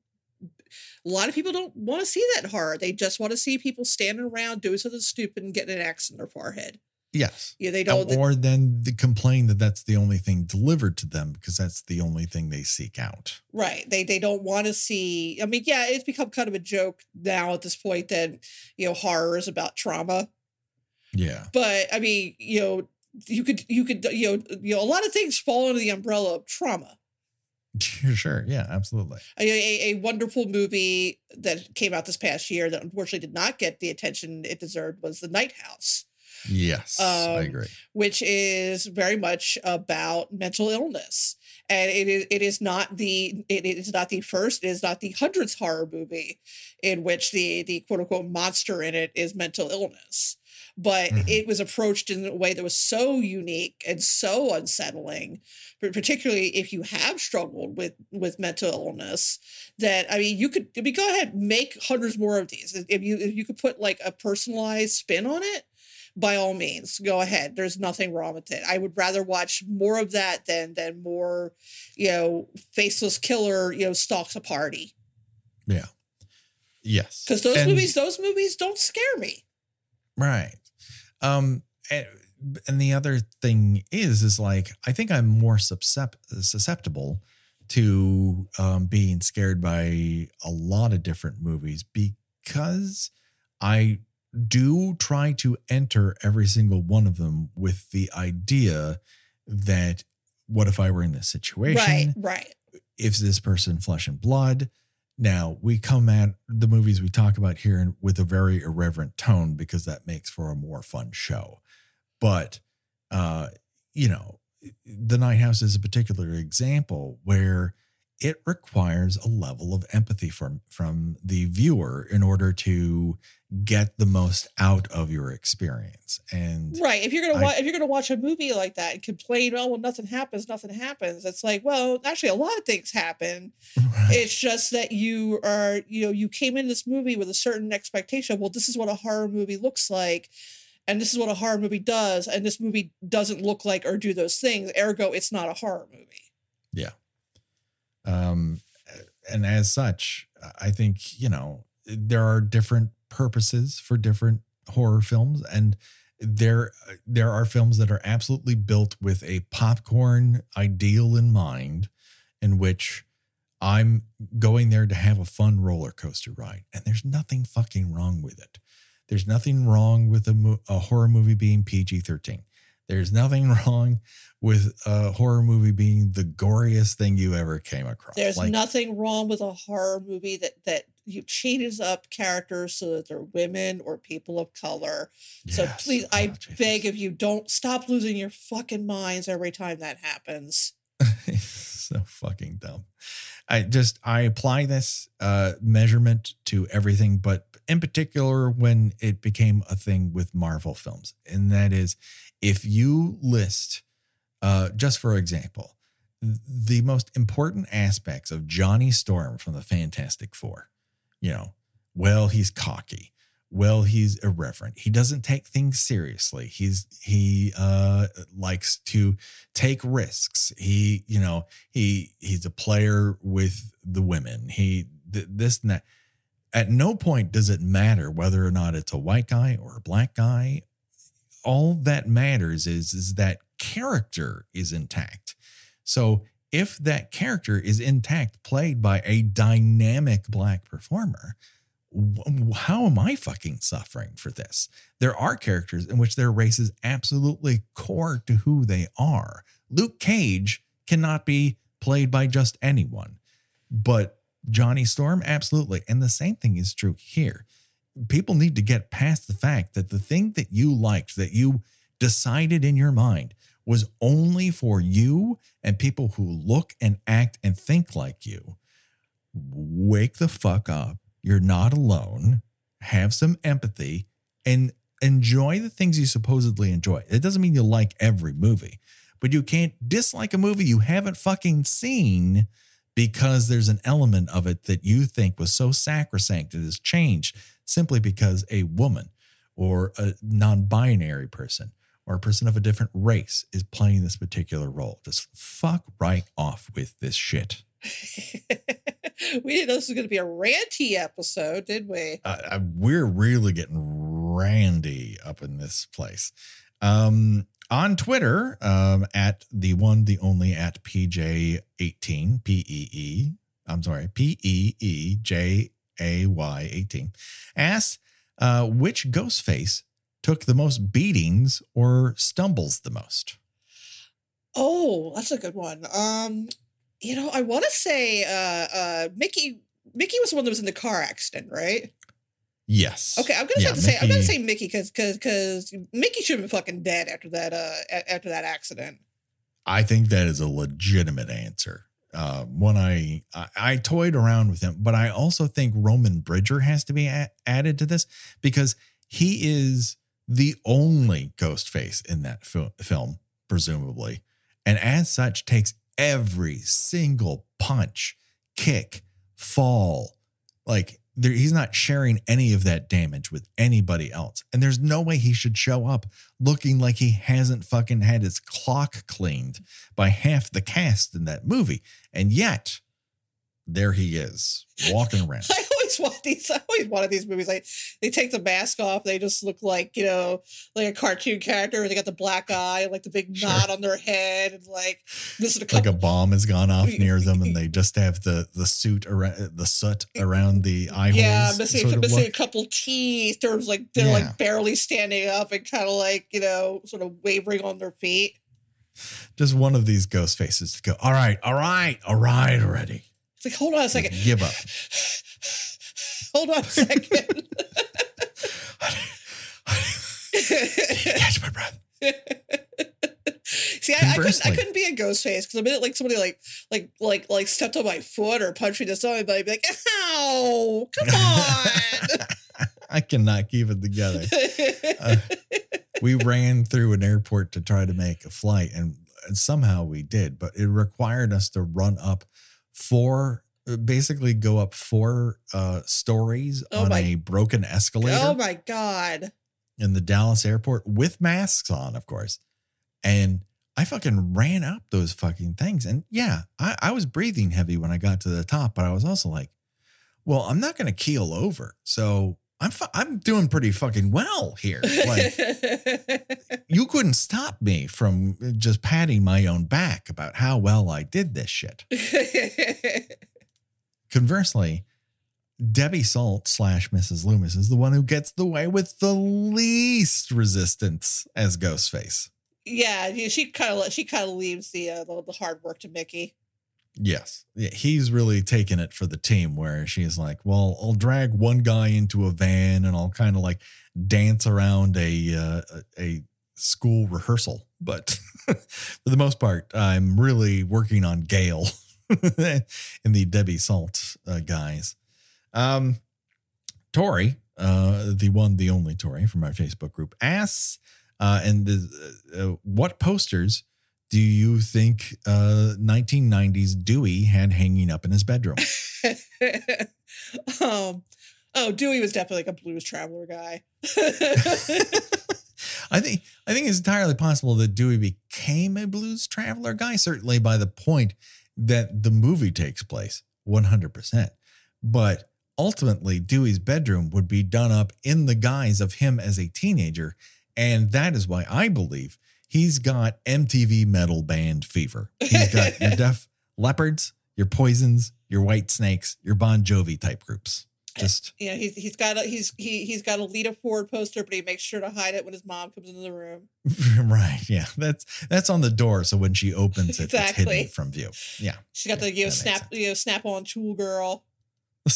A lot of people don't want to see that horror. They just want to see people standing around doing something stupid and getting an X in their forehead. yes Yeah, they don't. or then they complain that that's the only thing delivered to them because that's the only thing they seek out Right. They they don't want to see. I mean, yeah, it's become kind of a joke now at this point that you know horror is about trauma. Yeah But I mean, you know, you could you could you know you know a lot of things fall under the umbrella of trauma. sure yeah absolutely A, a, a wonderful movie that came out this past year that unfortunately did not get the attention it deserved was The Night House, yes i Um, agree which is very much about mental illness. And it is it is not the it is not the first, it is not the hundredth horror movie in which the the quote unquote monster in it is mental illness. But Mhm. it was approached in a way that was so unique and so unsettling, particularly if you have struggled with with mental illness, that I mean you could I mean go ahead, make hundreds more of these. If you if you could put like a personalized spin on it, by all means go ahead there's nothing wrong with it i would rather watch more of that than than more you know faceless killer you know stalks a party yeah yes because those And- movies those movies don't scare me Right. Um and, and the other thing is is like I think I'm more susceptible to um being scared by a lot of different movies because I do try to enter every single one of them with the idea that what if I were in this situation? right right is this person flesh and blood? Now we come at the movies we talk about here with a very irreverent tone because that makes for a more fun show. But uh, you know, the Night House is a particular example where it requires a level of empathy from from the viewer in order to get the most out of your experience. And right if you're gonna I- watch if you're gonna watch a movie like that and complain oh well nothing happens nothing happens it's like well actually a lot of things happen it's just that you are you know you came in this movie with a certain expectation well this is what a horror movie looks like and this is what a horror movie does and this movie doesn't look like or do those things ergo it's not a horror movie Yeah. um and as such I think, you know, there are different purposes for different horror films and there there are films that are absolutely built with a popcorn ideal in mind in which I'm going there to have a fun roller coaster ride and there's nothing fucking wrong with it. There's nothing wrong with a, mo- a horror movie being PG-13. There's nothing wrong with a horror movie being the goriest thing you ever came across. There's Like, nothing wrong with a horror movie that that you changes up characters so that they're women or people of color. So yes, please, I oh, Jesus. beg of you, don't stop losing your fucking minds every time that happens. so fucking dumb. I just I apply this uh measurement to everything, but in particular when it became a thing with Marvel films. And that is if you list uh just for example, the most important aspects of Johnny Storm from the Fantastic Four, you know, well, he's cocky. Well, he's irreverent. He doesn't take things seriously. He's he uh likes to take risks. He, you know, he he's a player with the women. He th- this and that. At no point does it matter whether or not it's a white guy or a black guy. All that matters is is that character is intact. So if that character is intact, played by a dynamic black performer, how am I fucking suffering for this? There are characters in which their race is absolutely core to who they are. Luke Cage cannot be played by just anyone, but Johnny Storm, absolutely. And the same thing is true here. People need to get past the fact that the thing that you liked, that you decided in your mind, was only for you and people who look and act and think like you. Wake the fuck up. You're not alone. Have some empathy and enjoy the things you supposedly enjoy. It doesn't mean you like every movie, but you can't dislike a movie you haven't fucking seen because there's an element of it that you think was so sacrosanct it has changed simply because a woman or a non-binary person or a person of a different race is playing this particular role. Just fuck right off with this shit. we didn't know this was going to be a ranty episode, did we? uh, uh, we're really getting randy up in this place. Um, on Twitter, um, at the one, the only at PJ18, P E E, I'm sorry, P E E J A Y 18, asked uh, which ghost face took the most beatings or stumbles the most. Oh, that's a good one. Um, you know, I want to say uh uh Mickey Mickey was the one that was in the car accident, right? Yes. Okay, I'm gonna Yeah, have to say I'm gonna say Mickey because because because Mickey should have been fucking dead after that uh after that accident. I think that is a legitimate answer. Uh, one I, I I toyed around with him, but I also think Roman Bridger has to be a- added to this because he is the only ghost face in that fil- film, presumably, and as such takes every single punch, kick, fall, like there, he's not sharing any of that damage with anybody else. And there's no way he should show up looking like he hasn't fucking had his clock cleaned by half the cast in that movie. And yet, there he is walking around. I always want these. I always wanted these movies. Like they take the mask off, they just look like you know, like a cartoon character. They got the black eye, and like the big Sure. knot on their head, and like this is a Like a bomb has gone off near them, and they just have the the suit around the soot around the eye yeah, holes. missing, sort of missing a couple teeth. They're like they're Yeah. like barely standing up and kind of like you know, sort of wavering on their feet. Just one of these ghost faces to go. All right, all right, all right, already. It's like hold on a second. Just give up. hold on a second. Catch my breath. See, I, I couldn't. I couldn't be a ghost face because I'm the minute like somebody like like like like stepped on my foot or punched me to something, But I'd be like, "Ow! Come on!" I cannot keep it together. Uh, we ran through an airport to try to make a flight and, and somehow we did but it required us to run up four basically go up four uh stories Oh on my- a broken escalator oh my god! in the Dallas airport with masks on of course and I fucking ran up those fucking things and yeah I, I was breathing heavy when I got to the top but I was also like well, I'm not going to keel over. So I'm, fu- I'm doing pretty fucking well here. Like, you couldn't stop me from just patting my own back about how well I did this shit. Conversely, Debbie Salt slash Mrs. Loomis is the one who gets the way with the least resistance as Ghostface. yeah, she kind of she kind of leaves the, uh, the the hard work to Mickey. Yes. Yeah, he's really taking it for the team where she's like, well, I'll drag one guy into a van and I'll kind of like dance around a uh, a school rehearsal. But for the most part, I'm really working on Gale in the Debbie Salt uh, guys. Um, Tori, uh, the one, the only Tori from our Facebook group, asks, uh, and the, uh, what posters do you think uh, 1990s Dewey had hanging up in his bedroom? um, oh, Dewey was definitely like a blues traveler guy. I think I think it's entirely possible that Dewey became a blues traveler guy. Certainly by the point that the movie takes place, 100%. But ultimately, Dewey's bedroom would be done up in the guise of him as a teenager, and that is why I believe he's got MTV metal band fever. He's got your Def Leppards, your Poisons, your White Snakes, your Bon Jovi type groups. Just yeah, he's he's got a he's he he's got a Lita Ford poster, but he makes sure to hide it when his mom comes into the room. right, yeah. That's that's on the door, so when she opens it, it's hidden from view. Yeah. She's got Yeah, the you know snap sense. you know snap on tool girl.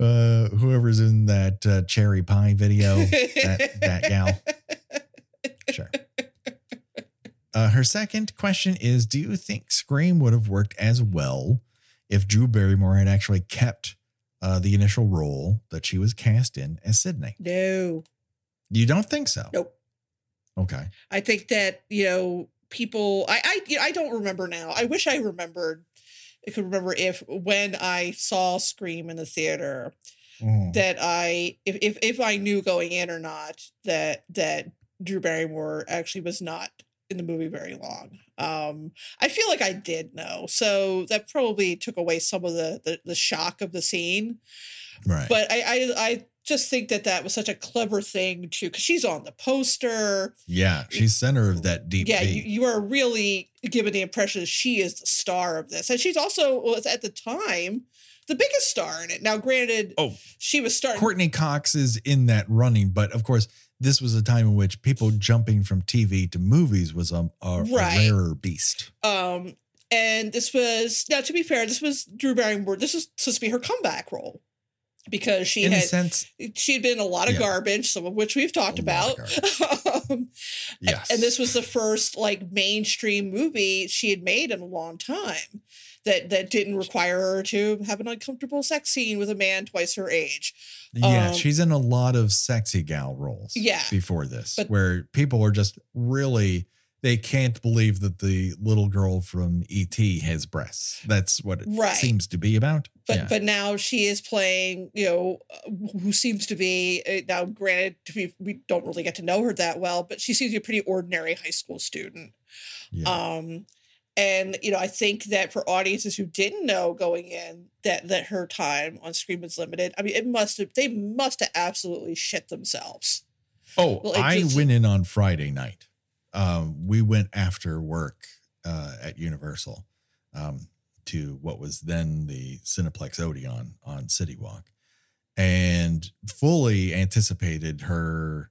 uh, whoever's in that uh, cherry pie video, that that gal. Sure. Uh, her second question is Do you think Scream would have worked as well if Drew Barrymore had actually kept uh, the initial role that she was cast in as Sidney? No, You don't think so? nope. Okay. I think that you know people. I I you know, I don't remember now. I wish I remembered. I could remember if when I saw Scream in the theater Mm. that I if if if I knew going in or not that that Drew Barrymore actually was not in the movie very long. Um, I feel like I did know, so that probably took away some of the the, the shock of the scene. Right. But I, I I just think that that was such a clever thing to because she's on the poster. yeah, she's center of that deep yeah, you, you are really given the impression that she is the star of this, and she's also was at the time the biggest star in it. Now, granted, Oh, she was starting. Courteney Cox is in that running, but of course, this was a time in which people jumping from TV to movies was a, a, Right. a rarer beast. Um, and this was now to be fair, this was Drew Barrymore. This was supposed to be her comeback role because she in had sense, she had been in a lot of Yeah. garbage, some of which we've talked A about. um, yes. and this was the first like mainstream movie she had made in a long time that that didn't require her to have an uncomfortable sex scene with a man twice her age. Yeah, um, she's in a lot of sexy gal roles. Yeah. before this, But- where people are just really they can't believe that the little girl from ET has breasts. That's what it Right. seems to be about. But yeah. but now she is playing, you know, uh, who seems to be uh, now. Granted, to be, we don't really get to know her that well, but she seems to be a pretty ordinary high school student. yeah. Um, and you know, I think that for audiences who didn't know going in that that her time on screen was limited. I mean, it must have they must have absolutely shit themselves. Oh, I just- went in on Friday night. Um, we went after work uh, at Universal um, to what was then the Cineplex Odeon on City Walk, and fully anticipated her.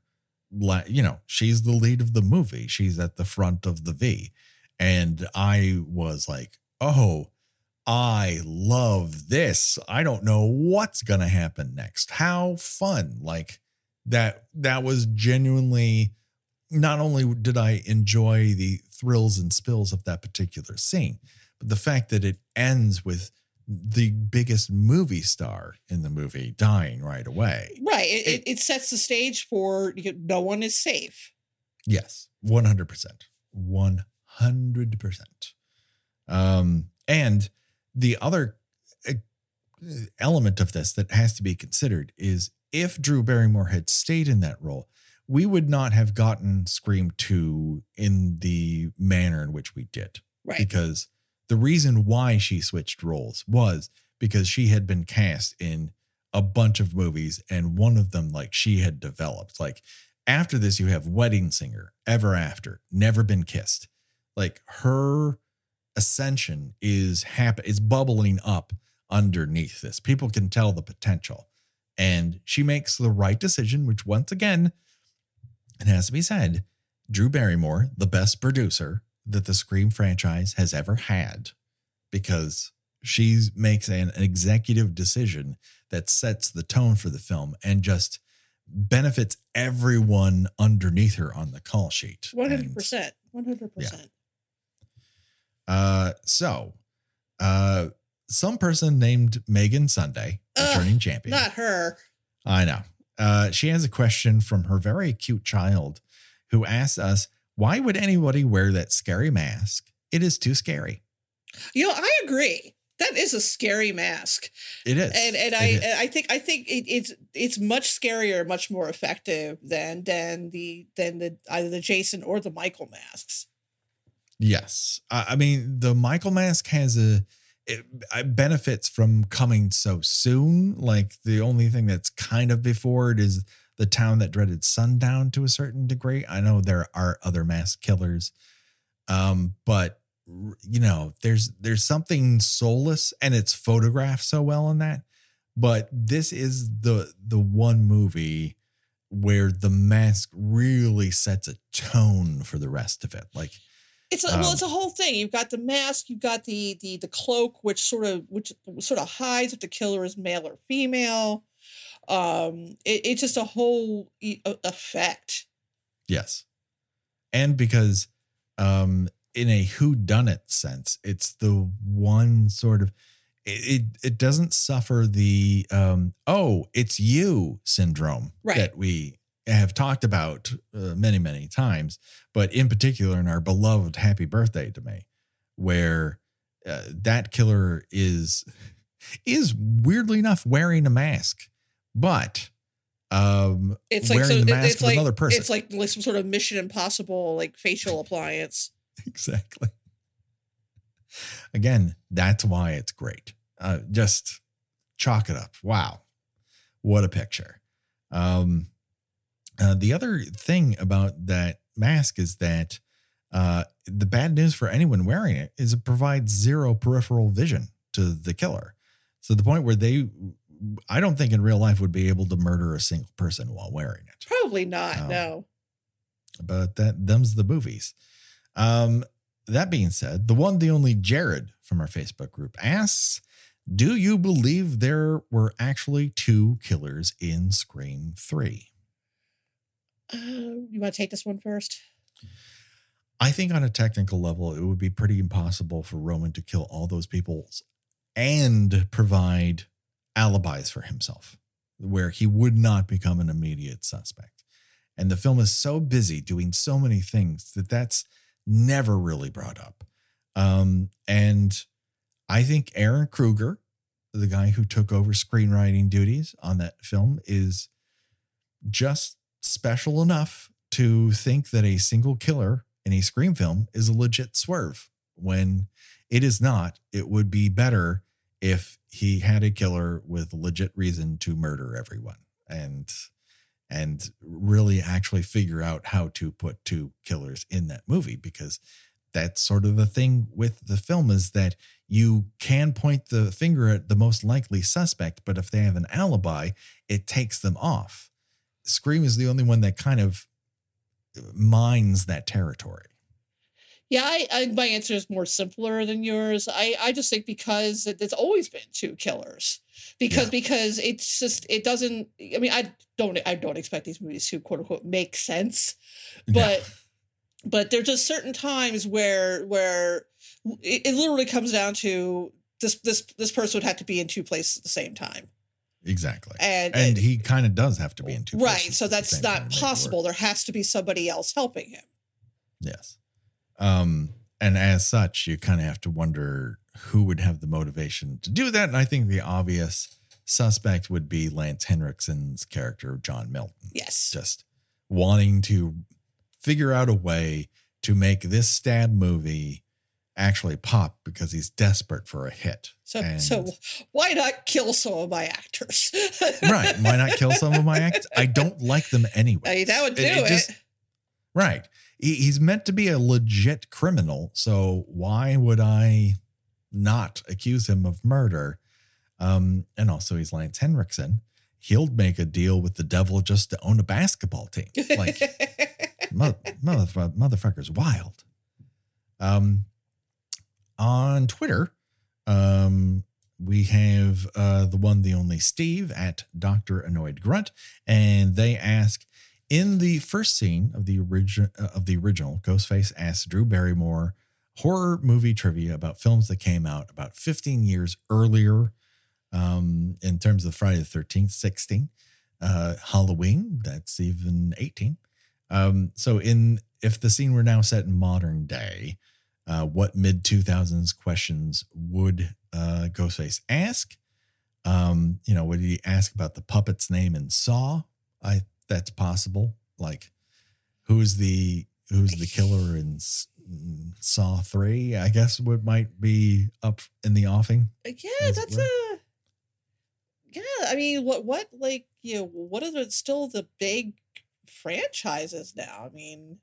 You know, she's the lead of the movie. She's at the front of the V, and I was like, "Oh, I love this. I don't know what's going to happen next. How fun. Like that that was genuinely not only did I enjoy the thrills and spills of that particular scene, but the fact that it ends with the biggest movie star in the movie dying right away. Right. It, it, it sets the stage for you know, no one is safe. Yes, 100%. 100%. Um, and the other uh, element of this that has to be considered is if Drew Barrymore had stayed in that role, we would not have gotten Scream 2 in the manner in which we did. Right. because the reason why she switched roles was because she had been cast in a bunch of movies and one of them like she had developed. Like after this you have wedding singer ever after never been kissed like her ascension is happen is bubbling up underneath this people can tell the potential and she makes the right decision which once again it has to be said drew barrymore the best producer that the scream franchise has ever had because she makes an executive decision that sets the tone for the film and just benefits everyone underneath her on the call sheet. One hundred And, percent. One hundred percent. Uh, so, uh, some person named Megan Sunday, Ugh, returning champion. Not her. I know. Uh, she has a question from her very cute child who asks us, why would anybody wear that scary mask? It is too scary. You know, I agree. That is a scary mask, It is. and and I and I think I think it, it's it's much scarier, much more effective than than the than the either the Jason or the Michael masks. Yes. I I mean, the Michael mask has a it, it benefits from coming so soon. Like the only thing that's kind of before it is the town that dreaded sundown to a certain degree. I know there are other mask killers. Um, but you know, there's there's something soulless and it's photographed so well in that. But this is the the one movie where the mask really sets a tone for the rest of it. Like It's a, well, Um, it's a whole thing. You've got the mask, you've got the the the cloak, which sort of which sort of hides if the killer is male or female. Um, it, it's just a whole e- effect. Yes. And because um in a who done it sense, it's the one sort of it, it it doesn't suffer the um oh, it's you syndrome Right. that we have talked about uh, many many times, but in particular in our beloved happy birthday to me where uh, that killer is is weirdly enough wearing a mask, but um It's like wearing so, the mask it's of like another person. it's like like some sort of Mission Impossible like facial appliance. exactly. Again, that's why it's great. Uh, just chalk it up. Wow, what a picture. Um, uh, the other thing about that mask is that uh, the bad news for anyone wearing it is it provides zero peripheral vision to the killer. So the point where they, I don't think in real life would be able to murder a single person while wearing it Probably not. Oh. No. but that them's the movies. Um, that being said, the one, the only Jared from our Facebook group asks, "Do you believe there were actually two killers in Scream 3? Uh, you want to take this one first? I think on a technical level, it would be pretty impossible for Roman to kill all those people and provide alibis for himself, where he would not become an immediate suspect. And the film is so busy doing so many things that that's never really brought up. Um, and I think Ehren Kruger, the guy who took over screenwriting duties on that film, is just special enough to think that a single killer in a Scream film is a legit swerve when it is not. It would be better if he had a killer with legit reason to murder everyone and and really actually figure out how to put two killers in that movie because that's sort of the thing with the film is that you can point the finger at the most likely suspect but if they have an alibi it takes them off scream is the only one that kind of mines that territory Yeah, I, I my answer is more simpler than yours. I I just think because it, it's always been two killers. Because Yeah. because it's just it doesn't. I mean, I don't I don't expect these movies to quote unquote make sense, but but there's just certain times where where it, it literally comes down to this this this person would have to be in two places at the same time, exactly and and he kind of does have to be in two right. So that's not it possible. There has to be somebody else helping him. yes um and as such you kind of have to wonder who would have the motivation to do that and i think the obvious suspect would be lance henriksen's character john milton Yes. just wanting to figure out a way to make this stab movie actually pop because he's desperate for a hit. So And- so why not kill some of my actors? right. Why not kill some of my actors? I don't like them anyway. I that would do it. right. He, he's meant to be a legit criminal. So why would I not accuse him of murder? Um, and also, he's Lance Henriksen. He'll make a deal with the devil just to own a basketball team. Like, mother, mother, motherfucker's wild. Um, on Twitter, um, we have uh, the one, the only Steve at Doctor Annoyed Grunt, and they ask in the first scene of the original of the original, Ghostface asks Drew Barrymore horror movie trivia about films that came out about 15 years earlier. Um, in terms of Friday the 13th, 16, uh, Halloween, that's even 18. Um, so in if the scene were now set in modern day, uh, what mid 2000s questions would uh, Ghostface ask? Um, you know, would he ask about the puppet's name in Saw? I that's possible. Like, who's the who's the killer in Saw Three? I guess what might be up in the offing. yeah, As that's a yeah. I mean, what what like you know what are the still the big franchises now? I mean,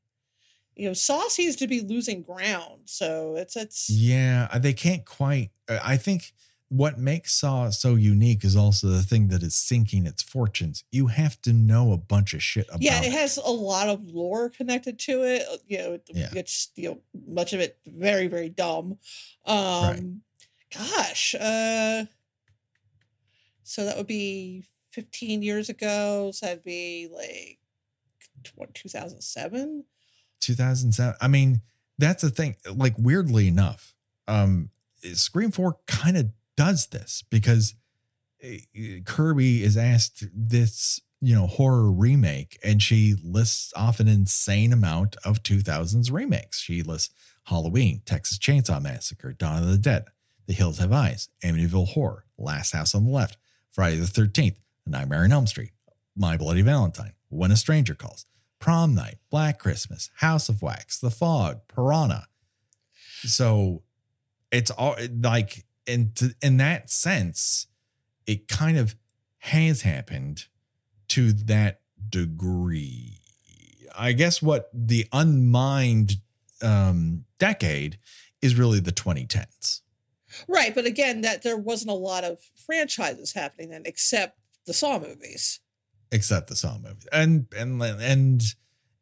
you know, Saw seems to be losing ground, so it's it's Yeah, uh, they can't quite. uh, I think what makes Saw so unique is also the thing that is sinking its fortunes. You have to know a bunch of shit about yeah, it it. has a lot of lore connected to it. uh, You know, Yeah. it's you know much of it very very dumb. Um, gosh, uh, so that would be fifteen years ago. So that'd be like what two thousand seven. 2007. I mean, that's the thing. Like, weirdly enough, um, Scream 4 kind of does this because uh, Kirby is asked this, you know, horror remake, and she lists off an insane amount of 2000s remakes. She lists Halloween, Texas Chainsaw Massacre, Dawn of the Dead, The Hills Have Eyes, Amityville Horror, Last House on the Left, Friday the 13th, Nightmare on Elm Street, My Bloody Valentine, When a Stranger Calls, Prom Night, Black Christmas, House of Wax, The Fog, Piranha. So it's all like in in that sense, it kind of has happened to that degree. I guess what the unmined um, decade is really the 2010s. Right, but again, that there wasn't a lot of franchises happening then, except the Saw movies. Except the Saw movie. And and and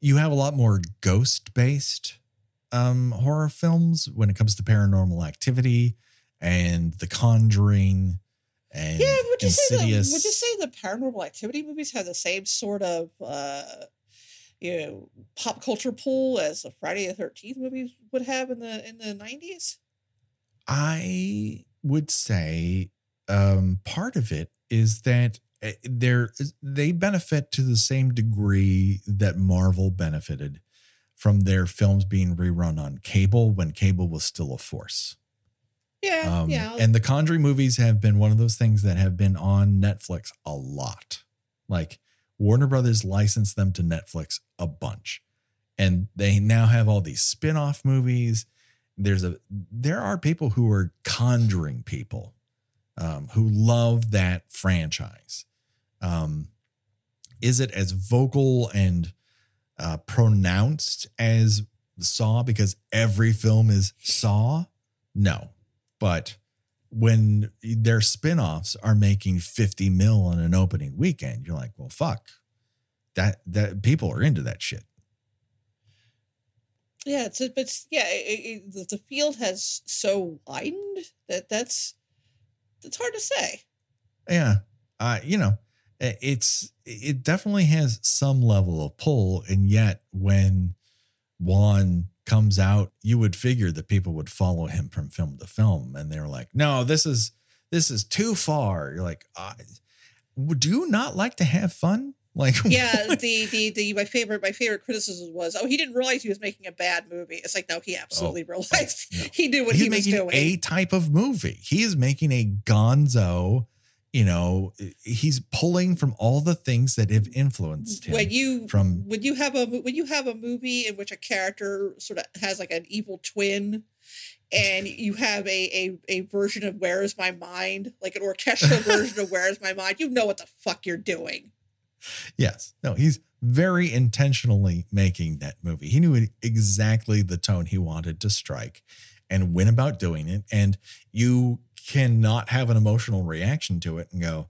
you have a lot more ghost based um horror films when it comes to paranormal activity and The Conjuring and yeah, would you say the would you say the paranormal activity movies have the same sort of uh you know pop culture pull as the Friday the Thirteenth movies would have in the in the nineties? I would say um, part of it is that they're they benefit to the same degree that Marvel benefited from their films being rerun on cable when cable was still a force. Yeah, Um, yeah. And the Conjuring movies have been one of those things that have been on Netflix a lot. Like Warner Brothers licensed them to Netflix a bunch. And they now have all these spin-off movies. There's a there are people who are conjuring people um, who love that franchise. Um, is it as vocal and uh, pronounced as Saw because every film is Saw? No, but when their spin-offs are making 50 mil on an opening weekend, you're like, well, fuck. That that people are into that shit. yeah, it's but it's, yeah, it, it, the- field has so widened that that's it's hard to say. Yeah. Uh, you know, it's it definitely has some level of pull, and yet when Wan comes out, you would figure that people would follow him from film to film, and they were like, "No, this is this is too far." You're like, "Would you not like to have fun?" Like, yeah the the the my favorite my favorite criticism was oh he didn't realize he was making a bad movie it's like no he oh, absolutely oh, realized no. he knew what he's he was making doing a type of movie. He is making a gonzo. You know, he's pulling from all the things that have influenced him. when you from- when you have a when you have a movie in which a character sort of has like an evil twin and you have a, a a version of Where Is My Mind, like an orchestral version of Where Is My Mind, you know what the fuck you're doing. Yes. No, he's very intentionally making that movie. He knew exactly the tone he wanted to strike and went about doing it. And you cannot have an emotional reaction to it and go,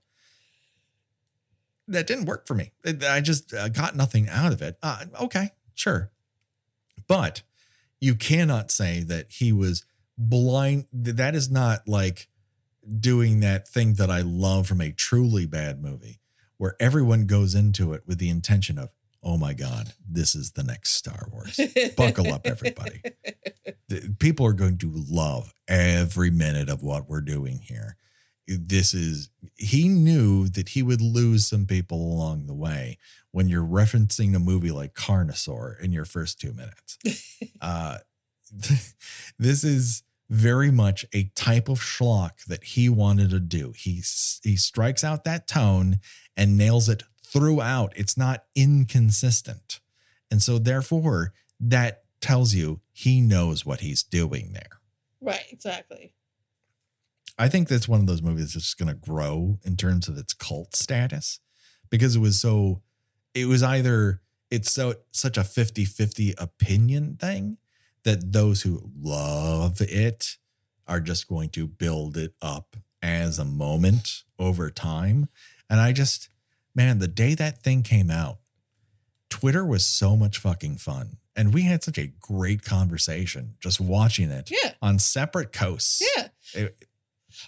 that didn't work for me. I just uh, got nothing out of it. Uh, okay, sure. But you cannot say that he was blind. That is not like doing that thing that I love from a truly bad movie where everyone goes into it with the intention of, oh my God, this is the next Star Wars. Buckle up, everybody. People are going to love every minute of what we're doing here. This is, he knew that he would lose some people along the way when you're referencing a movie like Carnosaur in your first two minutes. uh, this is very much a type of schlock that he wanted to do. He he strikes out that tone and nails it throughout. It's not inconsistent. And so therefore that tells you he knows what he's doing there. Right, exactly. I think that's one of those movies that's just going to grow in terms of its cult status because it was so it was either it's so such a 50-50 opinion thing that those who love it are just going to build it up as a moment over time. And I just, man, the day that thing came out, Twitter was so much fucking fun. And we had such a great conversation just watching it yeah. on separate coasts. Yeah. It,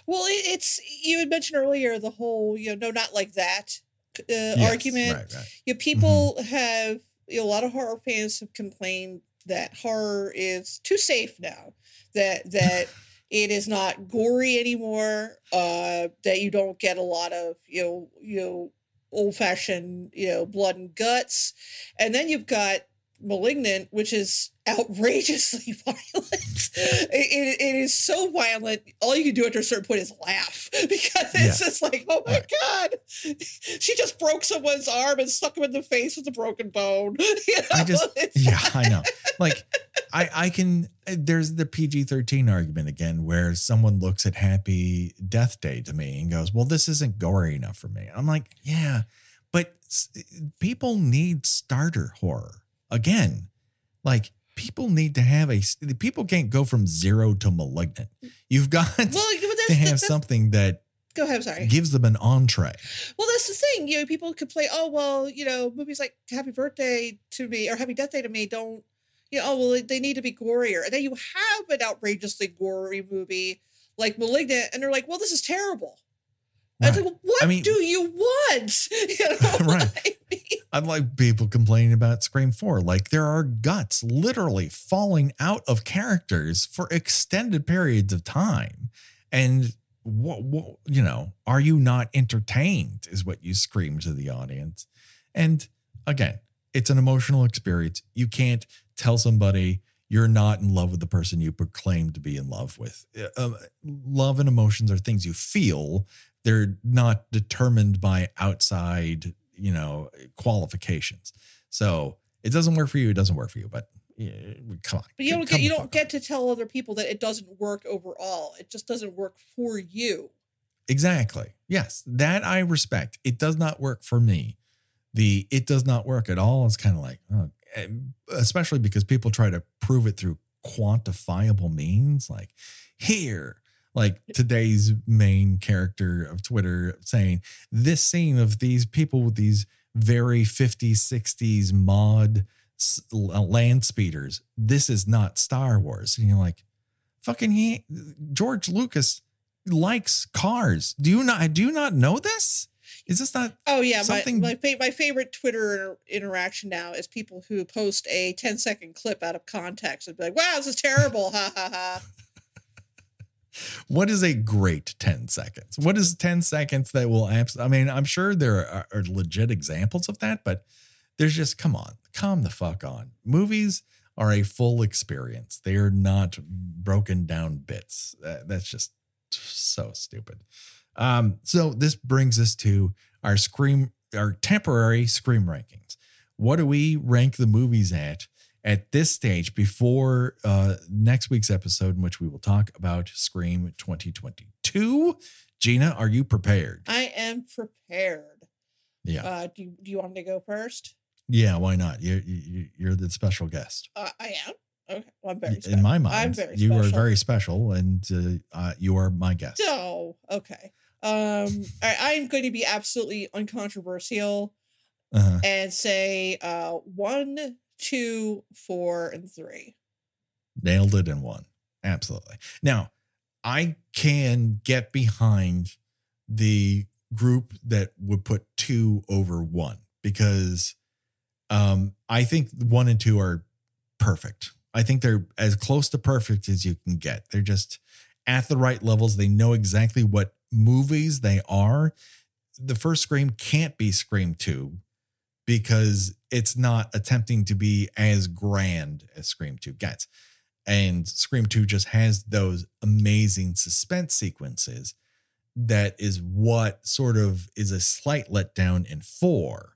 well, it's, you had mentioned earlier the whole, you know, no, not like that uh, yes, argument. Right, right. You know, people mm-hmm. have, you know, a lot of horror fans have complained that horror is too safe now. That that it is not gory anymore. Uh, that you don't get a lot of you know you know old fashioned you know blood and guts, and then you've got malignant, which is outrageously violent. It, it, is so violent. All you can do after a certain point is laugh because it's yes. just like, oh my god, she just broke someone's arm and stuck him in the face with a broken bone. You know? I just, yeah, I know. Like, I I can. Eh, there's the PG thirteen argument again, where someone looks at Happy Death Day to me and goes, "Well, this isn't gory enough for me." I'm like, yeah, but eh, people need starter horror again. Like people need to have a people can't go from zero to malignant. You've got well, to have something that go ahead. I'm Sorry, gives them an entree. Well, that's the thing. You know, people could play. Oh well, you know, movies like Happy Birthday to me or Happy Death Day to me don't. You know, oh well, they need to be gorier, and then you have an outrageously gory movie like Malignant, and they're like, well, this is terrible. Right. I was like, what I mean, do you want? You know right. Mean? Unlike people complaining about Scream 4, like there are guts literally falling out of characters for extended periods of time. And what, what you know, are you not entertained? Is what you scream to the audience. And again, it's an emotional experience. You can't tell somebody you're not in love with the person you proclaim to be in love with. Uh, love and emotions are things you feel they're not determined by outside, you know, qualifications. So it doesn't work for you. It doesn't work for you. But yeah, come on. But you don't get you don't get to tell other people that it doesn't work overall. It just doesn't work for you. Exactly. Yes, that I respect. It does not work for me. The it does not work at all is kind of like, oh, eh, especially because people try to prove it through quantifiable means. Like here, like today's main character of Twitter saying this scene of these people with these very 50s, 60s mod land speeders. This is not Star Wars. And you're like, fucking he, George Lucas likes cars. Do you not, do you not know this? Is this not? Oh yeah, something? my my, fa- my favorite Twitter interaction now is people who post a 10 second clip out of context and be like, "Wow, this is terrible!" ha ha ha what is a great 10 seconds? What is 10 seconds that will abs- I mean, I'm sure there are, are, legit examples of that, but there's just come on, calm the fuck on. Movies are a full experience. They are not broken down bits. Uh, that's just so stupid. Um, so this brings us to our scream, our temporary scream rankings. What do we rank the movies at at this stage, before uh, next week's episode, in which we will talk about Scream 2022, Gina, are you prepared? I am prepared. Yeah. Uh, do, you, do you want me to go first? Yeah, why not? You, you you're the special guest. Uh, I am. Okay. Well, I'm very In special. my I'm mind, you are very special, and uh, uh, you are my guest. So, okay. Um, I, I'm going to be absolutely uncontroversial Uh-huh. and say uh, one, two, four, and three. Nailed it in one. Absolutely. Now, I can get behind the group that would put two over one because um, I think one and two are perfect. I think they're as close to perfect as you can get. They're just at the right levels. They know exactly what movies they are. The first Scream can't be Scream 2 because it's not attempting to be as grand as Scream 2 gets. And Scream 2 just has those amazing suspense sequences that is what sort of is a slight letdown in 4.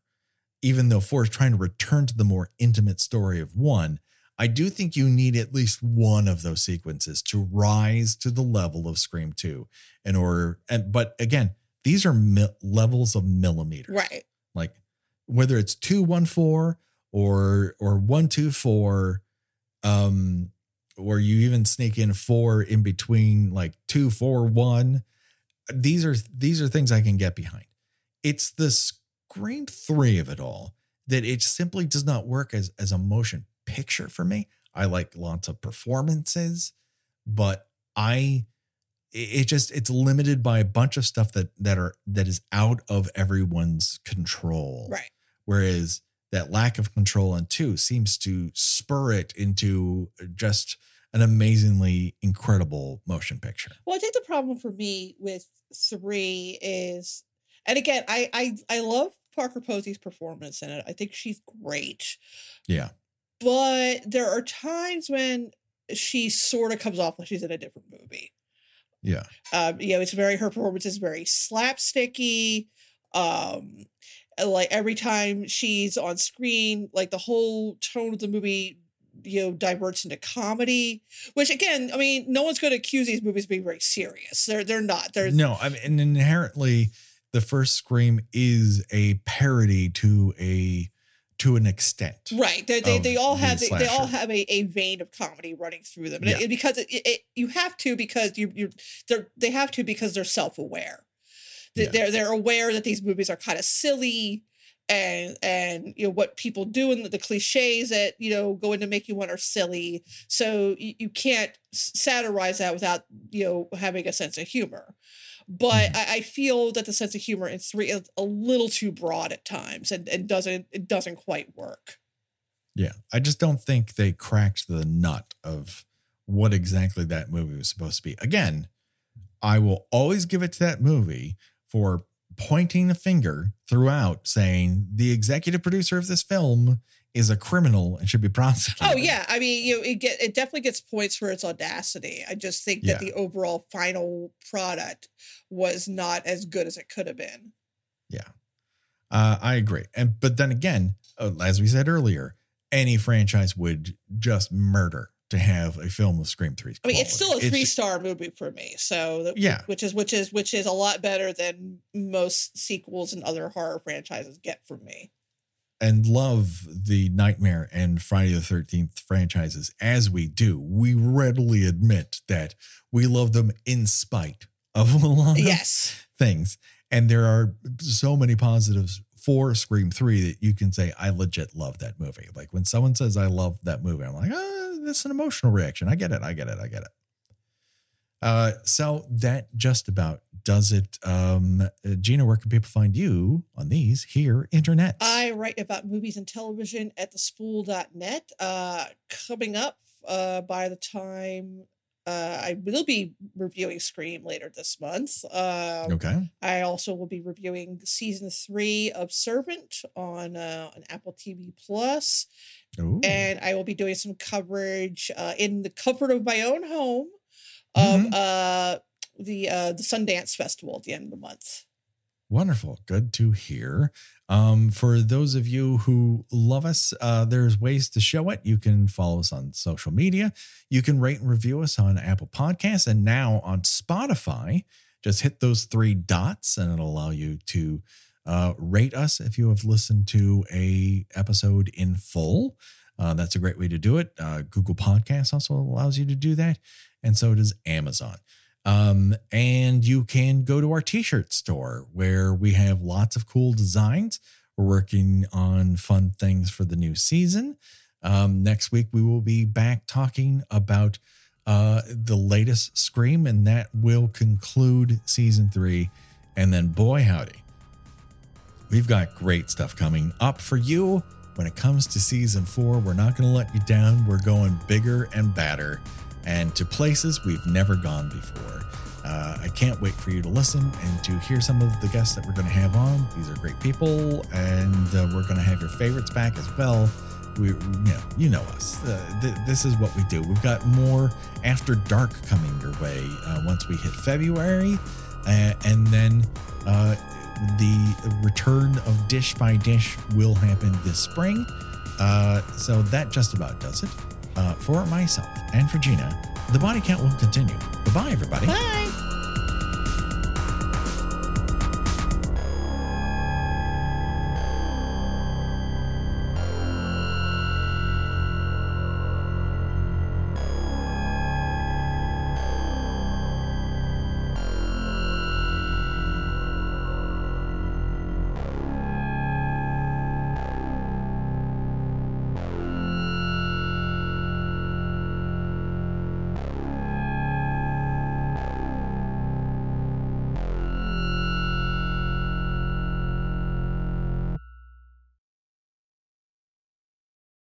Even though 4 is trying to return to the more intimate story of 1, I do think you need at least one of those sequences to rise to the level of Scream 2 in order and but again, these are mi- levels of millimeters Right. like whether it's 214 or or 124 um or you even sneak in four in between like 241 these are these are things i can get behind. It's the scream 3 of it all that it simply does not work as as a motion picture for me. I like lots of performances but i it it just it's limited by a bunch of stuff that that are that is out of everyone's control. Right. Whereas that lack of control on two seems to spur it into just an amazingly incredible motion picture Well, I think the problem for me with three is, and again, I I I love Parker Posey's performance in it. I think she's great, yeah but there are times when she sort of comes off like she's in a different movie. yeah Um, you know, it's very her performance is very slapsticky. Um, and, like every time she's on screen, like the whole tone of the movie, you know, diverts into comedy. Which again, I mean, no one's going to accuse these movies of being very serious. They're they're not. They're no i mean and inherently the first scream is a parody to a to an extent Right. They, they, they all the have they, they all have a, a vein of comedy running through them. And it- Yeah. because it, it, you have to because you you they're they have to because they're self-aware. Yeah. They're they're aware that these movies are kind of silly and and you know what people do and the cliches that you know go in to make you want are silly. So you, you can't satirize that without you know having a sense of humor. But Mm-hmm. I, I feel that the sense of humor in three is a little too broad at times and, and doesn't it doesn't quite work. Yeah. I just don't think they cracked the nut of what exactly that movie was supposed to be. Again, I will always give it to that movie for pointing the finger throughout saying the executive producer of this film is a criminal and should be prosecuted. Oh yeah, I mean, you know, it get it definitely gets points for its audacity. I just think that Yeah. the overall final product was not as good as it could have been. Yeah, uh, I agree. And but then again, uh, as we said earlier, any franchise would just murder to have a film with Scream 3. I mean, it's still a three star movie for me. So that- Yeah. which is which is which is a lot better than most sequels and other horror franchises get from me. and love the Nightmare and Friday the 13th franchises as we do, we readily admit that we love them in spite of a lot of Yes, things. And there are so many positives for Scream 3 that you can say, I legit love that movie. Like when someone says, I love that movie, I'm like, ah, that's an emotional reaction. I get it. I get it. I get it. Uh, so that just about does it. Um, uh, Gina, where can people find you on these here internets? I write about movies and television at thespool.net. Uh, coming up uh, by the time uh, I will be reviewing Scream later this month. Um, okay. I also will be reviewing season three of Servant on uh, on Apple TV and I will be doing some coverage uh, in the comfort of my own home of Mhm. uh, the uh, the Sundance Festival at the end of the month. Wonderful. Good to hear. Um, for those of you who love us, uh, there's ways to show it. You can follow us on social media. You can rate and review us on Apple Podcasts and now on Spotify. Just hit those three dots and it'll allow you to uh, rate us if you have listened to a episode in full. Uh, that's a great way to do it. Uh, Google Podcasts also allows you to do that, and so does Amazon. Um, and you can go to our t-shirt store where we have lots of cool designs. We're working on fun things for the new season. Um, next week we will be back talking about uh, the latest Scream, and that will conclude season three. And then, boy howdy, we've got great stuff coming up for you when it comes to season four. We're not going to let you down. We're going bigger and badder and to places we've never gone before. Uh, I can't wait for you to listen and to hear some of the guests that we're going to have on. These are great people, and uh, we're going to have your favorites back as well. We, you know, you know us. Uh, th- this is what we do. We've got more After Dark coming your way uh, once we hit February, uh, and then uh, the return of Dish by Dish will happen this spring. so that just about does it uh, for myself and for Gina, the body count will continue. Bye bye, everybody. Bye.